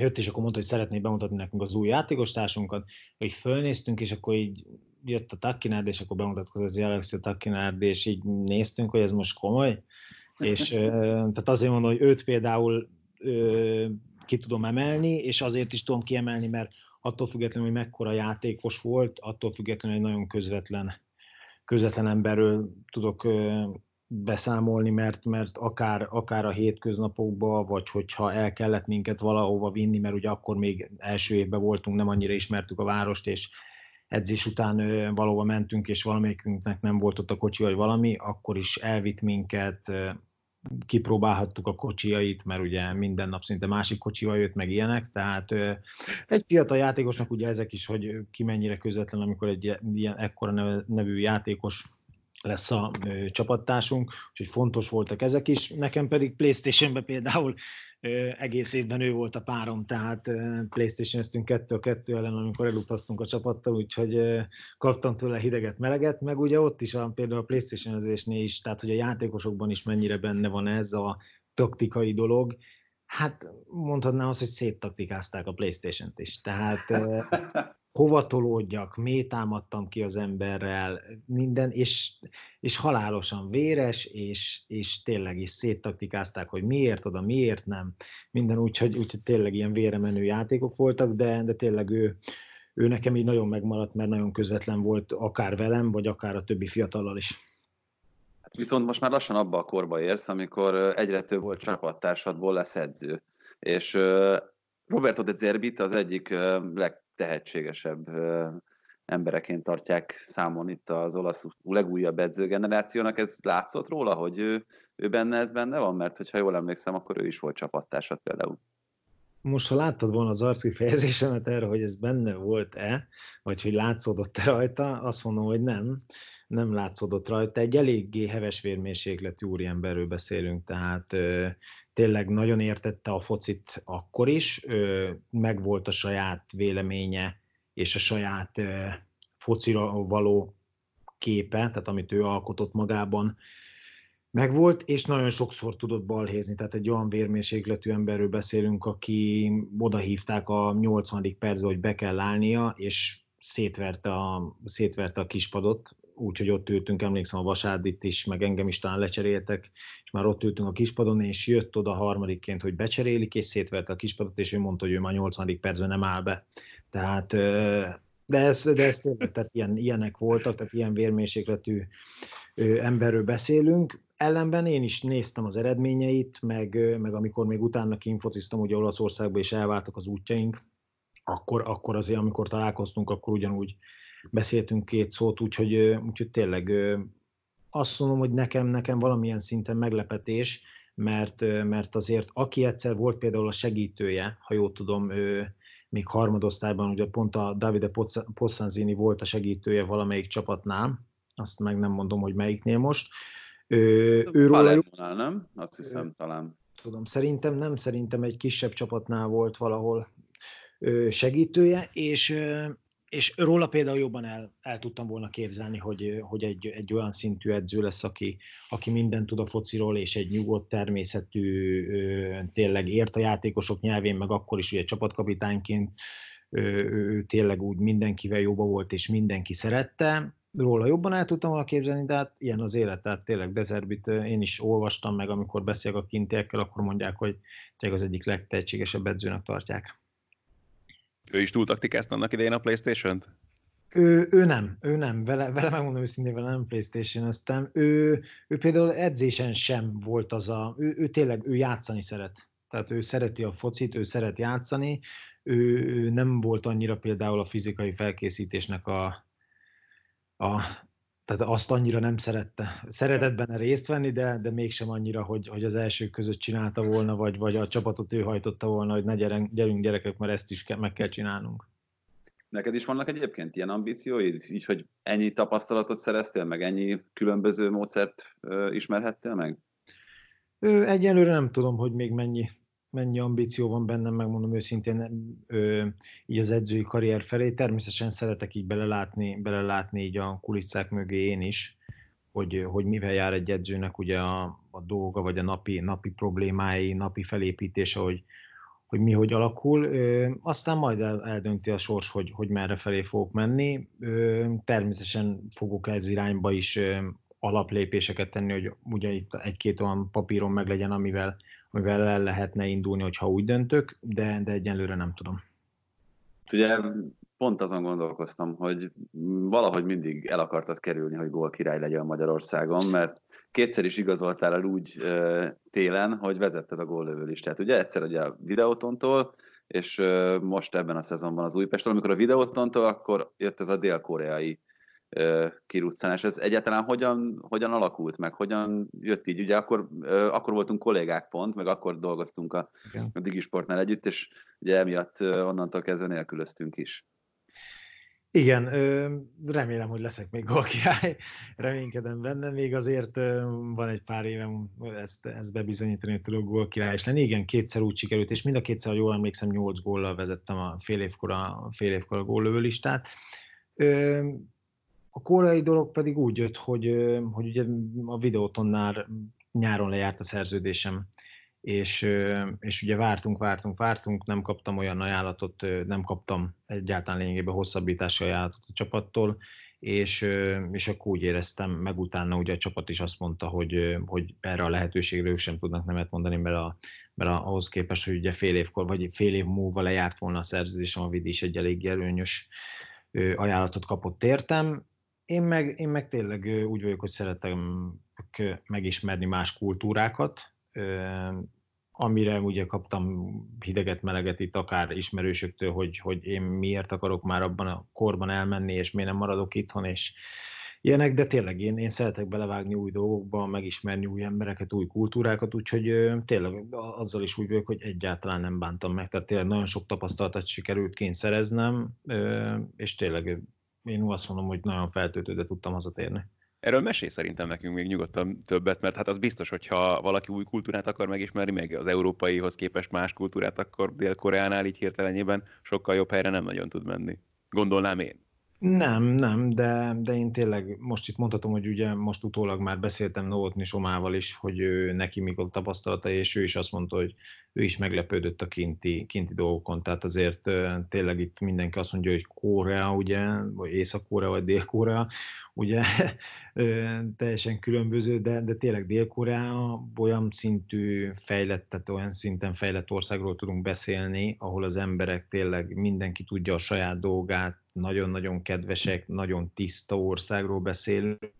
jött, és akkor mondta, hogy szeretné bemutatni nekünk az új játékostársunkat, hogy fölnéztünk, és akkor így jött a Takinárd, és akkor bemutatkozott, hogy Alexia Takinárd, és így néztünk, hogy ez most komoly, és tehát azért mondom, hogy őt például ki tudom emelni, és azért is tudom kiemelni, mert attól függetlenül, hogy mekkora játékos volt, attól függetlenül, hogy nagyon közvetlen, közvetlen emberről tudok beszámolni, mert, mert akár, akár a hétköznapokban, vagy hogyha el kellett minket valahova vinni, mert ugye akkor még első évben voltunk, nem annyira ismertük a várost, és edzés után valahova mentünk, és valamelyikünknek nem volt ott a kocsi, vagy valami, akkor is elvitt minket, kipróbálhattuk a kocsijait, mert ugye minden nap szinte másik kocsival jött, meg ilyenek, tehát egy fiatal játékosnak ugye ezek is, hogy ki mennyire közvetlen, amikor egy ilyen ekkora nevű játékos lesz a ö, csapattársunk, úgyhogy fontos voltak ezek is. Nekem pedig Playstation-ben például ö, egész évben ő volt a párom, tehát Playstation-eztünk kettő a kettő ellen, amikor elutaztunk a csapattal, úgyhogy ö, kaptam tőle hideget, meleget, meg ugye ott is a, például a Playstation ezésnél is, tehát hogy a játékosokban is mennyire benne van ez a taktikai dolog, Hát mondhatnám azt, hogy széttaktikázták a Playstation-t is. Tehát hova tolódjak, miért támadtam ki az emberrel, minden, és, és halálosan véres, és, és tényleg is széttaktikázták, hogy miért oda, miért nem, minden úgy, hogy, úgy, hogy tényleg ilyen véremenő játékok voltak, de, de tényleg ő, ő nekem így nagyon megmaradt, mert nagyon közvetlen volt akár velem, vagy akár a többi fiatallal is. Hát viszont most már lassan abba a korba érsz, amikor egyre több volt csapattársadból lesz edző. És Roberto de Zerbit az egyik leg tehetségesebb embereként tartják számon itt az olasz legújabb edzőgenerációnak. Ez látszott róla, hogy ő, ő benne ez benne van? Mert hogyha jól emlékszem, akkor ő is volt csapattársad például. most, ha láttad volna az arci fejezésemet erre, hogy ez benne volt-e, vagy hogy látszódott-e rajta, azt mondom, hogy nem, nem látszódott rajta. Egy eléggé heves vérmérsékletű úriemberről beszélünk, tehát tényleg nagyon értette a focit akkor is, ö, meg volt a saját véleménye és a saját focira való képe, tehát amit ő alkotott magában, megvolt, és nagyon sokszor tudott balhézni, tehát egy olyan vérmérsékletű emberről beszélünk, aki odahívták a 80. percben, hogy be kell állnia, és szétverte a, szétverte a kispadot, úgyhogy ott ültünk, emlékszem a Vasádit is, meg engem is talán lecseréltek, és már ott ültünk a kispadon, és jött oda harmadikként, hogy becserélik, és szétverte a kispadot, és ő mondta, hogy ő már 80. percben nem áll be. Tehát, de ez, de ez tényleg, tehát ilyen, ilyenek voltak, tehát ilyen vérmérsékletű emberről beszélünk. Ellenben én is néztem az eredményeit, meg, meg amikor még utána kinfociztam ugye Olaszországba, és elváltak az útjaink, akkor, akkor azért, amikor találkoztunk, akkor ugyanúgy beszéltünk két szót, úgyhogy, úgyhogy tényleg azt mondom, hogy nekem, nekem valamilyen szinten meglepetés, mert, mert azért aki egyszer volt például a segítője, ha jól tudom, ő, még harmadosztályban, ugye pont a Davide Pozzanzini volt a segítője valamelyik csapatnál, azt meg nem mondom, hogy melyiknél most. Ő, ő róla, nem? Azt hiszem ő, talán. Tudom, szerintem nem, szerintem egy kisebb csapatnál volt valahol segítője, és, és róla például jobban el, el tudtam volna képzelni, hogy, hogy egy, egy olyan szintű edző lesz, aki, aki mindent tud a fociról, és egy nyugodt természetű, tényleg ért a játékosok nyelvén, meg akkor is ugye csapatkapitányként ő tényleg úgy mindenkivel jóba volt, és mindenki szerette. Róla jobban el tudtam volna képzelni, de hát ilyen az élet, tehát tényleg Dezerbit én is olvastam meg, amikor beszélek a kintiekkel, akkor mondják, hogy tényleg az egyik legtehetségesebb edzőnek tartják. Ő is túl taktikázta annak idején a Playstation-t? Ő, ő nem, ő nem, vele, vele megmondom őszintén, vele nem Playstation aztán. Ő, ő például edzésen sem volt az a, ő, ő tényleg, ő játszani szeret. Tehát ő szereti a focit, ő szeret játszani, ő, ő nem volt annyira például a fizikai felkészítésnek a, a tehát azt annyira nem szerette. Szeretett benne részt venni, de, de mégsem annyira, hogy, hogy az elsők között csinálta volna, vagy, vagy a csapatot ő hajtotta volna, hogy ne gyerünk, gyerünk gyerekek, mert ezt is ke, meg kell csinálnunk. Neked is vannak egyébként ilyen ambícióid, így, hogy ennyi tapasztalatot szereztél, meg ennyi különböző módszert ö, ismerhettél meg? Ő, egyelőre nem tudom, hogy még mennyi mennyi ambíció van bennem, megmondom őszintén, ö, így az edzői karrier felé. Természetesen szeretek így belelátni, belelátni így a kulisszák mögé én is, hogy, hogy mivel jár egy edzőnek ugye a, a dolga, vagy a napi, napi problémái, napi felépítése, hogy, hogy mi hogy alakul. Ö, aztán majd el, eldönti a sors, hogy, hogy merre felé fogok menni. Ö, természetesen fogok ez irányba is ö, alaplépéseket tenni, hogy ugye itt egy-két olyan papíron meg legyen, amivel amivel el lehetne indulni, hogyha úgy döntök, de, de egyenlőre nem tudom. Ugye pont azon gondolkoztam, hogy valahogy mindig el akartad kerülni, hogy gól király legyen Magyarországon, mert kétszer is igazoltál el úgy télen, hogy vezetted a góllövő listát. Ugye egyszer ugye a Videotontól, és most ebben a szezonban az Újpestről, amikor a Videotontól, akkor jött ez a dél-koreai kiruccanás. Ez egyáltalán hogyan, hogyan alakult meg, hogyan jött így? Ugye akkor, akkor voltunk kollégák pont, meg akkor dolgoztunk a, a Digisportnál együtt, és ugye emiatt onnantól kezdve nélkülöztünk is. Igen, remélem, hogy leszek még gólkirály, reménykedem benne, még azért van egy pár évem ezt, ezt bebizonyítani, hogy tudok gólkirály és lenni. Igen, kétszer úgy sikerült, és mind a kétszer, ha jól emlékszem, nyolc góllal vezettem a fél évkor a, fél évkor a góllövő listát. A koreai dolog pedig úgy jött, hogy, hogy ugye a videótonnál nyáron lejárt a szerződésem, és, és ugye vártunk, vártunk, vártunk, nem kaptam olyan ajánlatot, nem kaptam egyáltalán lényegében hosszabbítási ajánlatot a csapattól, és, és akkor úgy éreztem, meg utána ugye a csapat is azt mondta, hogy, hogy erre a lehetőségre ők sem tudnak nemet mondani, mert, a, mert ahhoz képest, hogy ugye fél évkor, vagy fél év múlva lejárt volna a szerződésem, a Vidi is egy elég előnyös ajánlatot kapott értem, én meg, én meg tényleg úgy vagyok, hogy szeretem megismerni más kultúrákat, amire ugye kaptam hideget, meleget itt akár ismerősöktől, hogy, hogy én miért akarok már abban a korban elmenni, és miért nem maradok itthon, és, ilyenek, de tényleg én, én szeretek belevágni új dolgokba, megismerni új embereket, új kultúrákat, úgyhogy tényleg azzal is úgy vagyok, hogy egyáltalán nem bántam meg, tehát tényleg nagyon sok tapasztalatot sikerült kényszereznem, és tényleg én azt mondom, hogy nagyon feltöltődve tudtam hazatérni. Erről mesélj szerintem nekünk még nyugodtan többet, mert hát az biztos, hogyha valaki új kultúrát akar megismerni, meg az európaihoz képest más kultúrát, akkor Dél-Koreánál így hirtelenében sokkal jobb helyre nem nagyon tud menni. Gondolnám én. Nem, nem, de, de én tényleg most itt mondhatom, hogy ugye most utólag már beszéltem Novotni Somával is, hogy ő, neki mik a tapasztalata, és ő is azt mondta, hogy ő is meglepődött a kinti, kinti dolgokon. Tehát azért tényleg itt mindenki azt mondja, hogy Korea, ugye, vagy Észak-Korea, vagy Dél-Korea, ugye teljesen különböző, de, de tényleg Dél-Korea olyan szintű fejlett, tehát olyan szinten fejlett országról tudunk beszélni, ahol az emberek tényleg mindenki tudja a saját dolgát, nagyon-nagyon kedvesek, nagyon tiszta országról beszélünk,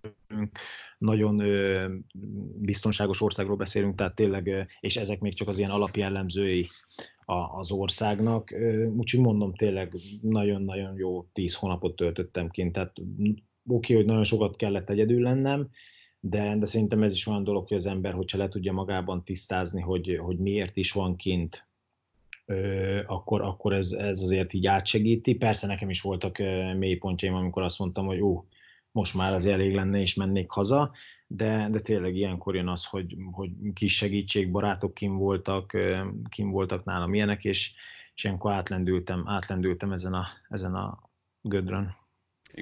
nagyon biztonságos országról beszélünk, tehát tényleg, és ezek még csak az ilyen alapjellemzői a, az országnak. Úgyhogy mondom, tényleg nagyon-nagyon jó tíz hónapot töltöttem kint, tehát oké, okay, hogy nagyon sokat kellett egyedül lennem, de, de szerintem ez is olyan dolog, hogy az ember, hogyha le tudja magában tisztázni, hogy, hogy miért is van kint, akkor, akkor ez, ez azért így átsegíti. Persze nekem is voltak mélypontjaim, amikor azt mondtam, hogy ú, most már az elég lenne, és mennék haza, de, de tényleg ilyenkor jön az, hogy, hogy kis segítség, barátok kim voltak, kim voltak nálam ilyenek, és, és ilyenkor átlendültem, átlendültem ezen a, ezen a gödrön.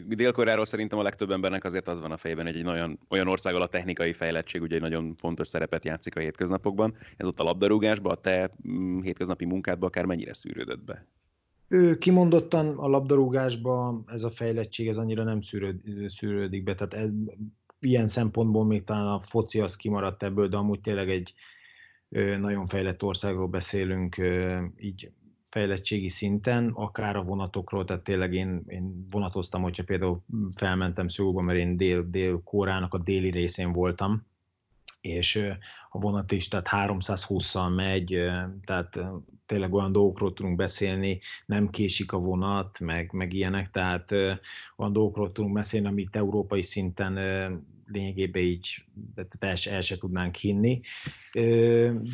Dél-Koreáról szerintem a legtöbb embernek azért az van a fejében, hogy egy olyan, olyan ország, a technikai fejlettség ugye egy nagyon fontos szerepet játszik a hétköznapokban. Ez ott a labdarúgásban, a te mm, hétköznapi munkádban akár mennyire szűrődött be? Ő kimondottan a labdarúgásban ez a fejlettség ez annyira nem szűrőd, szűrődik be, tehát ez, ilyen szempontból még talán a foci az kimaradt ebből, de amúgy tényleg egy nagyon fejlett országról beszélünk, így fejlettségi szinten, akár a vonatokról, tehát tényleg én, én vonatoztam, hogyha például felmentem Szőgóba, mert én dél, dél-kórának a déli részén voltam, és a vonat is, tehát 320-szal megy, tehát tényleg olyan dolgokról tudunk beszélni, nem késik a vonat, meg, meg ilyenek, tehát olyan dolgokról tudunk beszélni, amit európai szinten lényegében így el, el se tudnánk hinni,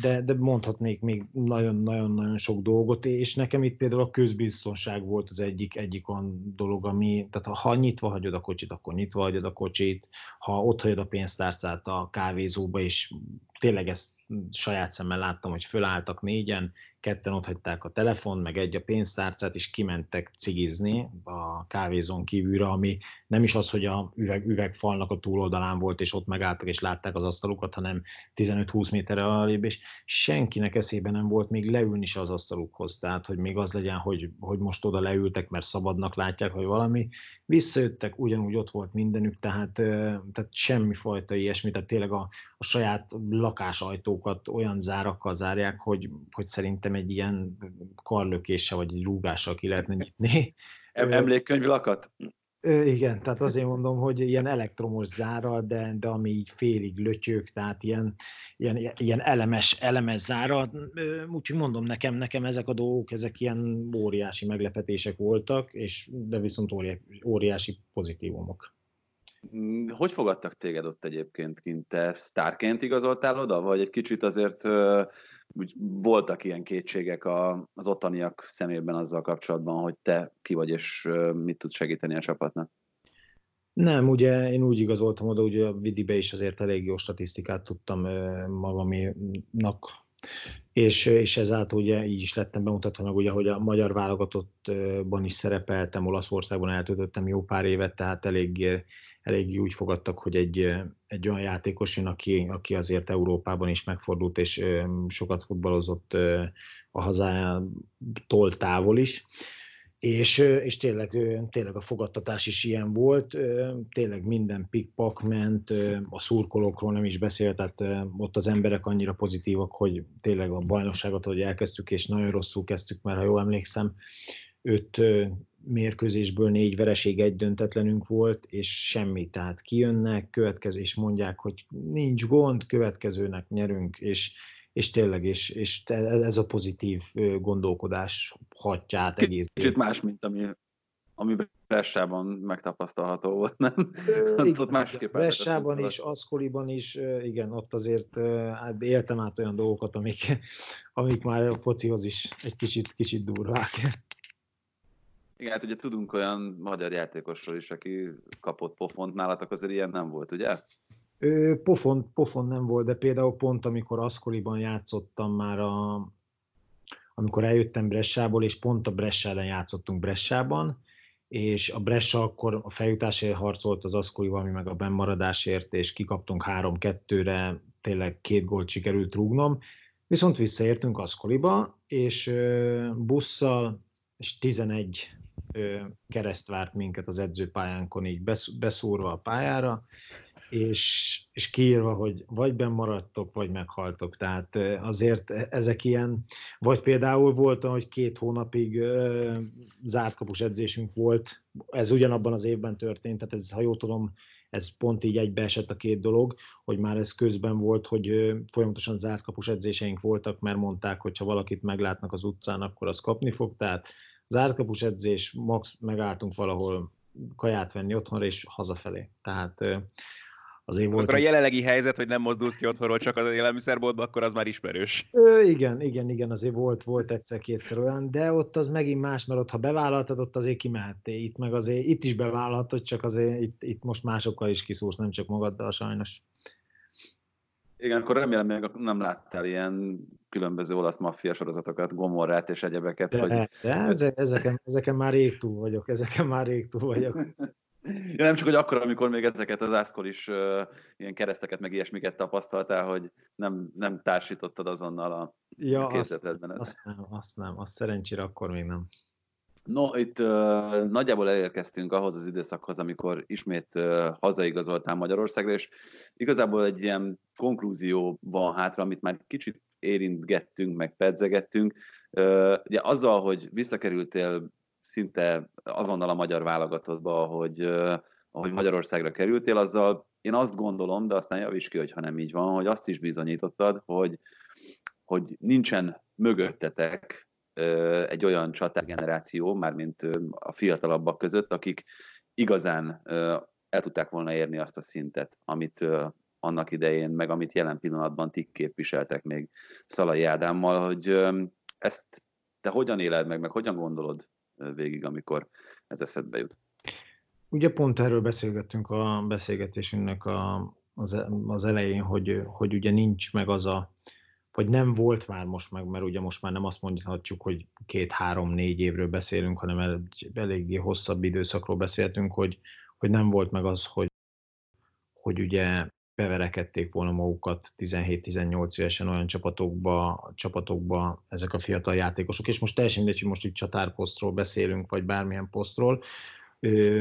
de, de mondhatnék még nagyon-nagyon-nagyon sok dolgot, és nekem itt például a közbiztonság volt az egyik, egyik olyan dolog, ami, tehát ha nyitva hagyod a kocsit, akkor nyitva hagyod a kocsit, ha ott hagyod a pénztárcát a kávézóba, és tényleg ezt saját szemmel láttam, hogy fölálltak négyen, ketten ott hagyták a telefon, meg egy a pénztárcát, és kimentek cigizni a kávézón kívülre, ami nem is az, hogy a üveg, üvegfalnak a túloldalán volt, és ott megálltak, és látták az asztalukat, hanem 15-20 méterre alább, és senkinek eszébe nem volt még leülni is az asztalukhoz, tehát hogy még az legyen, hogy, hogy most oda leültek, mert szabadnak látják, vagy valami. Visszajöttek, ugyanúgy ott volt mindenük, tehát, tehát semmi fajta ilyesmi, tehát tényleg a, a saját lakásajtókat olyan zárakkal zárják, hogy, hogy szerintem egy ilyen karlökéssel vagy egy rúgással ki lehetne nyitni. Emlékkönyv lakat? Igen, tehát azért mondom, hogy ilyen elektromos zára, de, de ami így félig lötyök, tehát ilyen, ilyen, ilyen elemes, elemes zára. Úgyhogy mondom, nekem, nekem ezek a dolgok, ezek ilyen óriási meglepetések voltak, és de viszont óriási pozitívumok. Mm, hogy fogadtak téged ott egyébként kint? Te sztárként igazoltál oda, vagy egy kicsit azért úgy voltak ilyen kétségek az ottaniak szemében azzal kapcsolatban, hogy te ki vagy, és mit tudsz segíteni a csapatnak? Nem, ugye én úgy igazoltam oda, hogy a Vidibe is azért elég jó statisztikát tudtam magaménak, és, és ezáltal ugye így is lettem bemutatva meg, ugye, hogy a magyar válogatottban is szerepeltem, Olaszországban eltöltöttem jó pár évet, tehát elég elég úgy fogadtak, hogy egy, egy olyan játékos jön, aki, aki azért Európában is megfordult, és sokat futballozott a hazájától távol is. És, és tényleg, tényleg a fogadtatás is ilyen volt, tényleg minden pikpak ment, a szurkolókról nem is beszélt, tehát ott az emberek annyira pozitívak, hogy tényleg a bajnokságot, hogy elkezdtük, és nagyon rosszul kezdtük, mert ha jól emlékszem, öt mérkőzésből négy vereség, egy döntetlenünk volt, és semmi. Tehát kijönnek, következő, és mondják, hogy nincs gond, következőnek nyerünk, és, és tényleg, és, és ez a pozitív gondolkodás hatját egész. Kicsit más, mint ami ami Bressában megtapasztalható volt, nem? Igen, ott másképp Bressában is, Aszkoliban is, igen, ott azért hát éltem át olyan dolgokat, amik, amik már a focihoz is egy kicsit, kicsit durvák. Igen, hát ugye tudunk olyan magyar játékosról is, aki kapott pofont, nálatok azért ilyen nem volt, ugye? Ö, pofon, pofon nem volt, de például pont amikor Aszkoliban játszottam már a, amikor eljöttem Bressából, és pont a Bressa ellen játszottunk Bressában, és a Bressa akkor a feljutásért harcolt az Aszkolival, mi meg a bennmaradásért, és kikaptunk 3-2-re, tényleg két gólt sikerült rúgnom, viszont visszaértünk Aszkoliba, és busszal, és 11 kereszt várt minket az edzőpályánkon így beszúrva a pályára, és, és kiírva, hogy vagy benn maradtok, vagy meghaltok. Tehát azért e, ezek ilyen, vagy például volt, hogy két hónapig ö, edzésünk volt, ez ugyanabban az évben történt, tehát ez, ha jól tudom, ez pont így egybeesett a két dolog, hogy már ez közben volt, hogy folyamatosan zárt kapus edzéseink voltak, mert mondták, hogy ha valakit meglátnak az utcán, akkor az kapni fog, tehát zárt kapus edzés, max megálltunk valahol kaját venni otthonra, és hazafelé. Tehát azért volt. Akkor a jelenlegi helyzet, hogy nem mozdulsz ki otthonról csak az élelmiszerboltba, akkor az már ismerős. Ö, igen, igen, igen, azért volt, volt egyszer-kétszer olyan, de ott az megint más, mert ott ha bevállaltad, ott azért kimehettél. Itt meg azért, itt is bevállaltad, csak azért itt, itt most másokkal is kiszúrsz, nem csak magaddal sajnos. Igen, akkor remélem még nem láttál ilyen különböző olasz maffia sorozatokat, Gomorrát és egyebeket. De, hogy... de ezeken, ezeken már rég túl vagyok, ezeken már rég túl vagyok. Ja, nem csak, hogy akkor, amikor még ezeket az ászkor is uh, ilyen kereszteket, meg ilyesmiket tapasztaltál, hogy nem, nem társítottad azonnal a, ja, a. Azt, azt nem, azt nem, azt szerencsére akkor még nem. No, itt uh, nagyjából elérkeztünk ahhoz az időszakhoz, amikor ismét uh, hazaigazoltál Magyarországra, és igazából egy ilyen konklúzió van hátra, amit már kicsit érintgettünk, meg pedzegettünk. Uh, ugye azzal, hogy visszakerültél szinte azonnal a magyar válogatottba, hogy, ahogy Magyarországra kerültél, azzal én azt gondolom, de aztán javíts ki, hogyha nem így van, hogy azt is bizonyítottad, hogy, hogy nincsen mögöttetek egy olyan csatárgeneráció, mármint a fiatalabbak között, akik igazán el tudták volna érni azt a szintet, amit annak idején, meg amit jelen pillanatban ti képviseltek még Szalai Ádámmal, hogy ezt te hogyan éled meg, meg hogyan gondolod végig, amikor ez eszedbe jut. Ugye pont erről beszélgettünk a beszélgetésünknek a, az, az elején, hogy, hogy ugye nincs meg az a, vagy nem volt már most meg, mert ugye most már nem azt mondhatjuk, hogy két-három-négy évről beszélünk, hanem egy eléggé hosszabb időszakról beszéltünk, hogy, hogy nem volt meg az, hogy, hogy ugye beverekedték volna magukat 17-18 évesen olyan csapatokba, csapatokba ezek a fiatal játékosok, és most teljesen mindegy, hogy most itt csatárposztról beszélünk, vagy bármilyen posztról,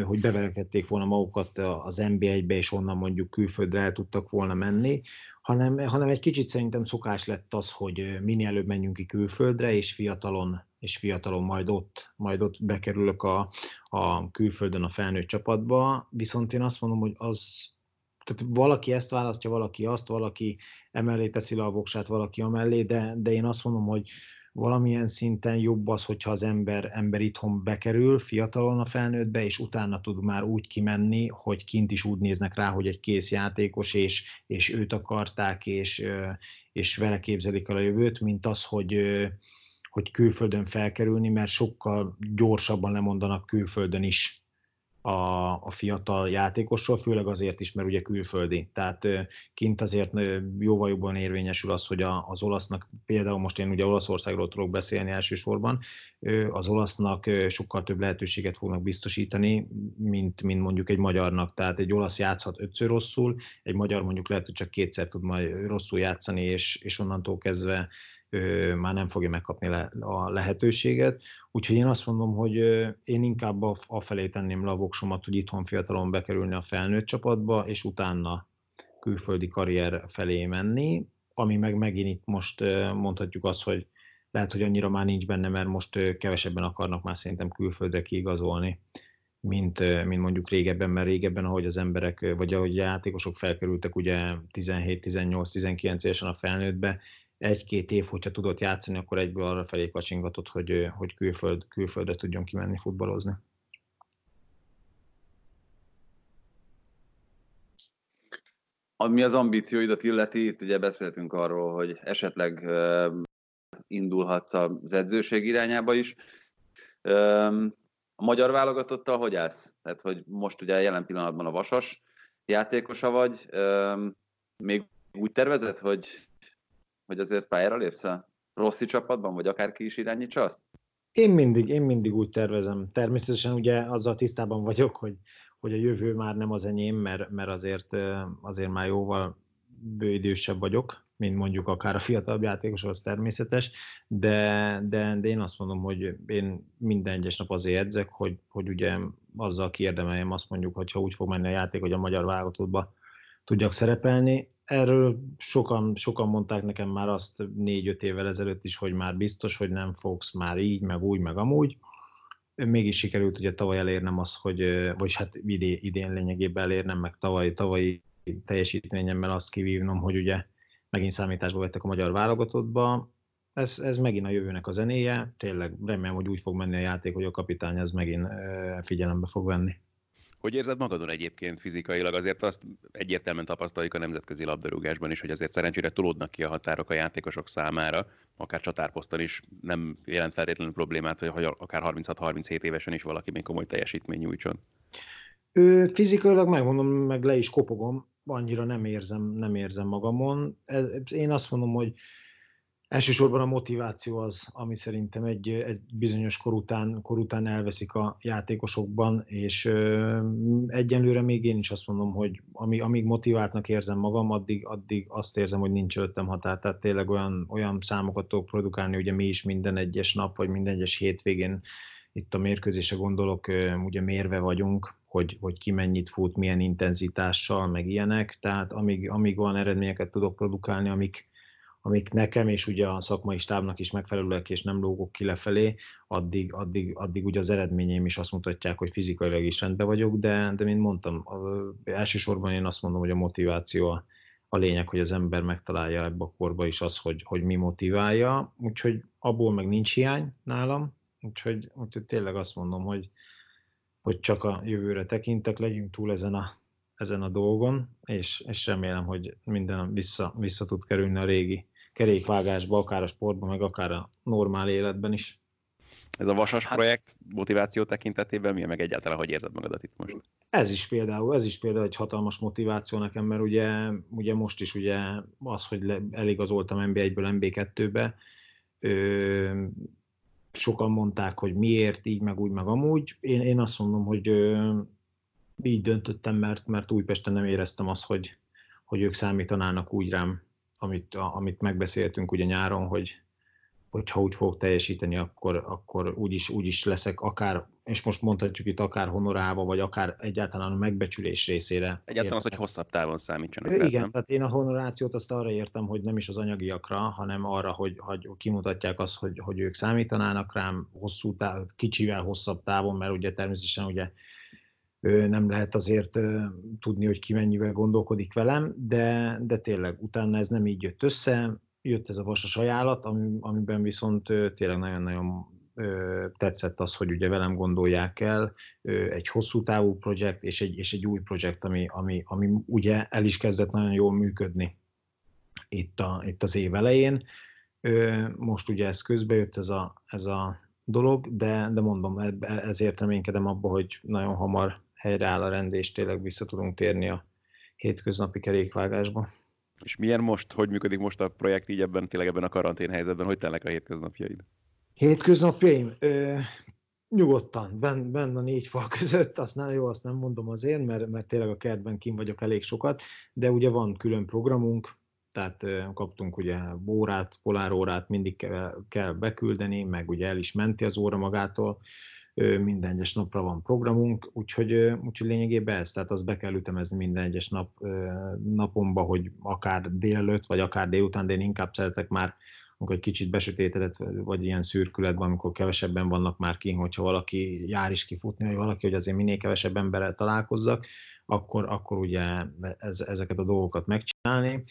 hogy beverekedték volna magukat az NBA-be, és onnan mondjuk külföldre el tudtak volna menni, hanem, hanem egy kicsit szerintem szokás lett az, hogy minél előbb menjünk ki külföldre, és fiatalon, és fiatalon majd ott, majd ott bekerülök a, a külföldön a felnőtt csapatba, viszont én azt mondom, hogy az tehát valaki ezt választja, valaki azt, valaki emellé teszi le a voksát, valaki amellé, de, de én azt mondom, hogy valamilyen szinten jobb az, hogyha az ember, ember itthon bekerül, fiatalon a felnőttbe, és utána tud már úgy kimenni, hogy kint is úgy néznek rá, hogy egy kész játékos, és, és őt akarták, és, és vele képzelik el a jövőt, mint az, hogy, hogy külföldön felkerülni, mert sokkal gyorsabban lemondanak külföldön is a, a fiatal játékosról, főleg azért is, mert ugye külföldi. Tehát kint azért jóval jobban érvényesül az, hogy a, az olasznak, például most én ugye Olaszországról tudok beszélni elsősorban, az olasznak sokkal több lehetőséget fognak biztosítani, mint, mint mondjuk egy magyarnak. Tehát egy olasz játszhat ötször rosszul, egy magyar mondjuk lehet, hogy csak kétszer tud majd rosszul játszani, és, és onnantól kezdve már nem fogja megkapni a lehetőséget. Úgyhogy én azt mondom, hogy én inkább a felé tenném le a voksomat, hogy itthon fiatalon bekerülni a felnőtt csapatba, és utána külföldi karrier felé menni, ami meg megint itt most mondhatjuk azt, hogy lehet, hogy annyira már nincs benne, mert most kevesebben akarnak már szerintem külföldre kiigazolni, mint, mint mondjuk régebben, mert régebben, ahogy az emberek, vagy ahogy a játékosok felkerültek ugye 17-18-19 évesen a felnőttbe, egy-két év, hogyha tudott játszani, akkor egyből arra felé kacsingatott, hogy, hogy külföld, külföldre tudjon kimenni futballozni. Ami az ambícióidat illeti, itt ugye beszéltünk arról, hogy esetleg indulhatsz az edzőség irányába is. A magyar válogatottal hogy állsz? Tehát, hogy most ugye jelen pillanatban a vasas játékosa vagy, még úgy tervezed, hogy hogy azért pályára lépsz a Rossi csapatban, vagy akárki is irányítsa azt? Én mindig, én mindig úgy tervezem. Természetesen ugye azzal tisztában vagyok, hogy, hogy a jövő már nem az enyém, mert, mert azért, azért már jóval bőidősebb vagyok, mint mondjuk akár a fiatalabb játékos, az természetes, de, de, de én azt mondom, hogy én minden egyes nap azért edzek, hogy, hogy ugye azzal kiérdemeljem azt mondjuk, hogy ha úgy fog menni a játék, hogy a magyar válogatottba tudjak szerepelni. Erről sokan, sokan mondták nekem már azt négy-öt évvel ezelőtt is, hogy már biztos, hogy nem fogsz már így, meg úgy, meg amúgy. Mégis sikerült ugye tavaly elérnem azt, hogy, vagy hát idén, idén lényegében elérnem, meg tavaly, tavalyi teljesítményemmel azt kivívnom, hogy ugye megint számításba vettek a magyar válogatottba. Ez, ez megint a jövőnek a zenéje, tényleg remélem, hogy úgy fog menni a játék, hogy a kapitány ez megint figyelembe fog venni. Hogy érzed magadon egyébként fizikailag? Azért azt egyértelműen tapasztaljuk a nemzetközi labdarúgásban is, hogy azért szerencsére tolódnak ki a határok a játékosok számára, akár csatárposzton is nem jelent feltétlenül problémát, hogy akár 36-37 évesen is valaki még komoly teljesítmény nyújtson. Ő, fizikailag megmondom, meg le is kopogom, annyira nem érzem, nem érzem magamon. Ez, én azt mondom, hogy elsősorban a motiváció az, ami szerintem egy, egy bizonyos kor után, kor után elveszik a játékosokban, és ö, egyenlőre még én is azt mondom, hogy ami, amíg motiváltnak érzem magam, addig, addig azt érzem, hogy nincs öltem határ, tehát tényleg olyan, olyan számokat tudok produkálni, ugye mi is minden egyes nap, vagy minden egyes hétvégén itt a mérkőzése gondolok, ugye mérve vagyunk, hogy, hogy ki mennyit fut, milyen intenzitással, meg ilyenek, tehát amíg, amíg van eredményeket tudok produkálni, amik, amik nekem és ugye a szakmai stábnak is megfelelőek, és nem lógok ki lefelé, addig, addig, addig ugye az eredményeim is azt mutatják, hogy fizikailag is rendben vagyok, de, de mint mondtam, elsősorban én azt mondom, hogy a motiváció a, a lényeg, hogy az ember megtalálja ebbe a korba is az, hogy, hogy mi motiválja, úgyhogy abból meg nincs hiány nálam, úgyhogy, úgyhogy tényleg azt mondom, hogy, hogy csak a jövőre tekintek, legyünk túl ezen a, ezen a dolgon, és, és remélem, hogy minden vissza, vissza tud kerülni a régi kerékvágásba, akár a sportban, meg akár a normál életben is. Ez a vasas hát, projekt motiváció tekintetében milyen, meg egyáltalán hogy érzed magadat itt most? Ez is például, ez is például egy hatalmas motiváció nekem, mert ugye, ugye most is ugye az, hogy le, eligazoltam NB1-ből NB2-be, ö, sokan mondták, hogy miért, így, meg úgy, meg amúgy. Én, én azt mondom, hogy ö, így döntöttem, mert, mert Újpesten nem éreztem azt, hogy, hogy ők számítanának úgy rám, amit, amit megbeszéltünk ugye nyáron, hogy, hogy ha úgy fog teljesíteni, akkor, akkor úgyis, úgyis leszek akár, és most mondhatjuk itt akár honorálva, vagy akár egyáltalán a megbecsülés részére. Egyáltalán értem. az, hogy hosszabb távon számítsanak. Igen, rá, tehát én a honorációt azt arra értem, hogy nem is az anyagiakra, hanem arra, hogy, hogy kimutatják azt, hogy, hogy ők számítanának rám hosszú táv, kicsivel hosszabb távon, mert ugye természetesen ugye nem lehet azért tudni, hogy ki mennyivel gondolkodik velem, de, de tényleg utána ez nem így jött össze, jött ez a vasas ajánlat, amiben viszont tényleg nagyon-nagyon tetszett az, hogy ugye velem gondolják el, egy hosszú távú projekt és egy, és egy új projekt, ami, ami, ami ugye el is kezdett nagyon jól működni itt, a, itt az év elején. Most ugye ez közbejött ez a, ez a dolog, de, de mondom, ezért reménykedem abba, hogy nagyon hamar helyreáll a rend, és tényleg vissza tudunk térni a hétköznapi kerékvágásba. És milyen most, hogy működik most a projekt így ebben, tényleg ebben a karantén helyzetben, hogy telnek a hétköznapjaid? Hétköznapjaim? Ö, nyugodtan, benn, benn a négy fal között, azt nem, jó, azt nem mondom azért, mert, mert tényleg a kertben kim vagyok elég sokat, de ugye van külön programunk, tehát ö, kaptunk ugye órát, polárórát, mindig kell, kell beküldeni, meg ugye el is menti az óra magától, minden egyes napra van programunk, úgyhogy, úgyhogy lényegében ez, tehát az be kell ütemezni minden egyes nap, napomba, hogy akár délelőtt, vagy akár délután, de én inkább szeretek már amikor egy kicsit besötétedett, vagy ilyen szürkületben, amikor kevesebben vannak már ki, hogyha valaki jár is kifutni, vagy valaki, hogy azért minél kevesebb emberrel találkozzak, akkor, akkor ugye ez, ezeket a dolgokat megcsinálni.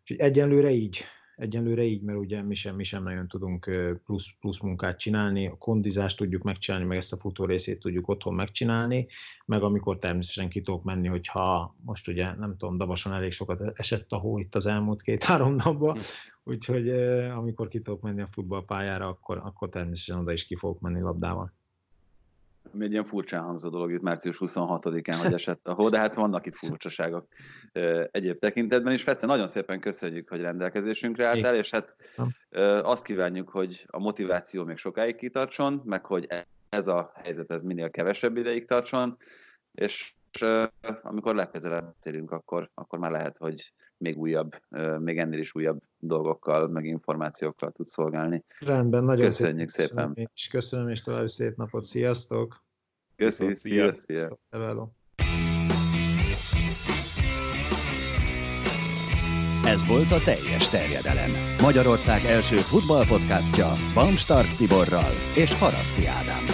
Úgyhogy egyenlőre így, egyenlőre így, mert ugye mi sem, mi sem nagyon tudunk plusz, plusz munkát csinálni, a kondizást tudjuk megcsinálni, meg ezt a futó részét tudjuk otthon megcsinálni, meg amikor természetesen ki tudok menni, hogyha most ugye nem tudom, Davason elég sokat esett a hó itt az elmúlt két-három napban, hm. úgyhogy amikor ki tudok menni a futballpályára, akkor, akkor természetesen oda is ki fogok menni labdával egy ilyen furcsán hangzó dolog itt március 26-án, hogy esett a hó, de hát vannak itt furcsaságok egyéb tekintetben is. Fece, nagyon szépen köszönjük, hogy rendelkezésünkre álltál, és hát azt kívánjuk, hogy a motiváció még sokáig kitartson, meg hogy ez a helyzet ez minél kevesebb ideig tartson, és amikor legközelebb térünk, akkor, akkor már lehet, hogy még újabb, még ennél is újabb dolgokkal, meg információkkal tud szolgálni. Rendben, nagyon Köszönjük szépen. szépen. Köszönöm, és köszönöm, és további szép napot. Sziasztok! Köszönjük, szia, szia. Ez volt a teljes terjedelem. Magyarország első futballpodcastja Bamstart Tiborral és Haraszti Ádámmal.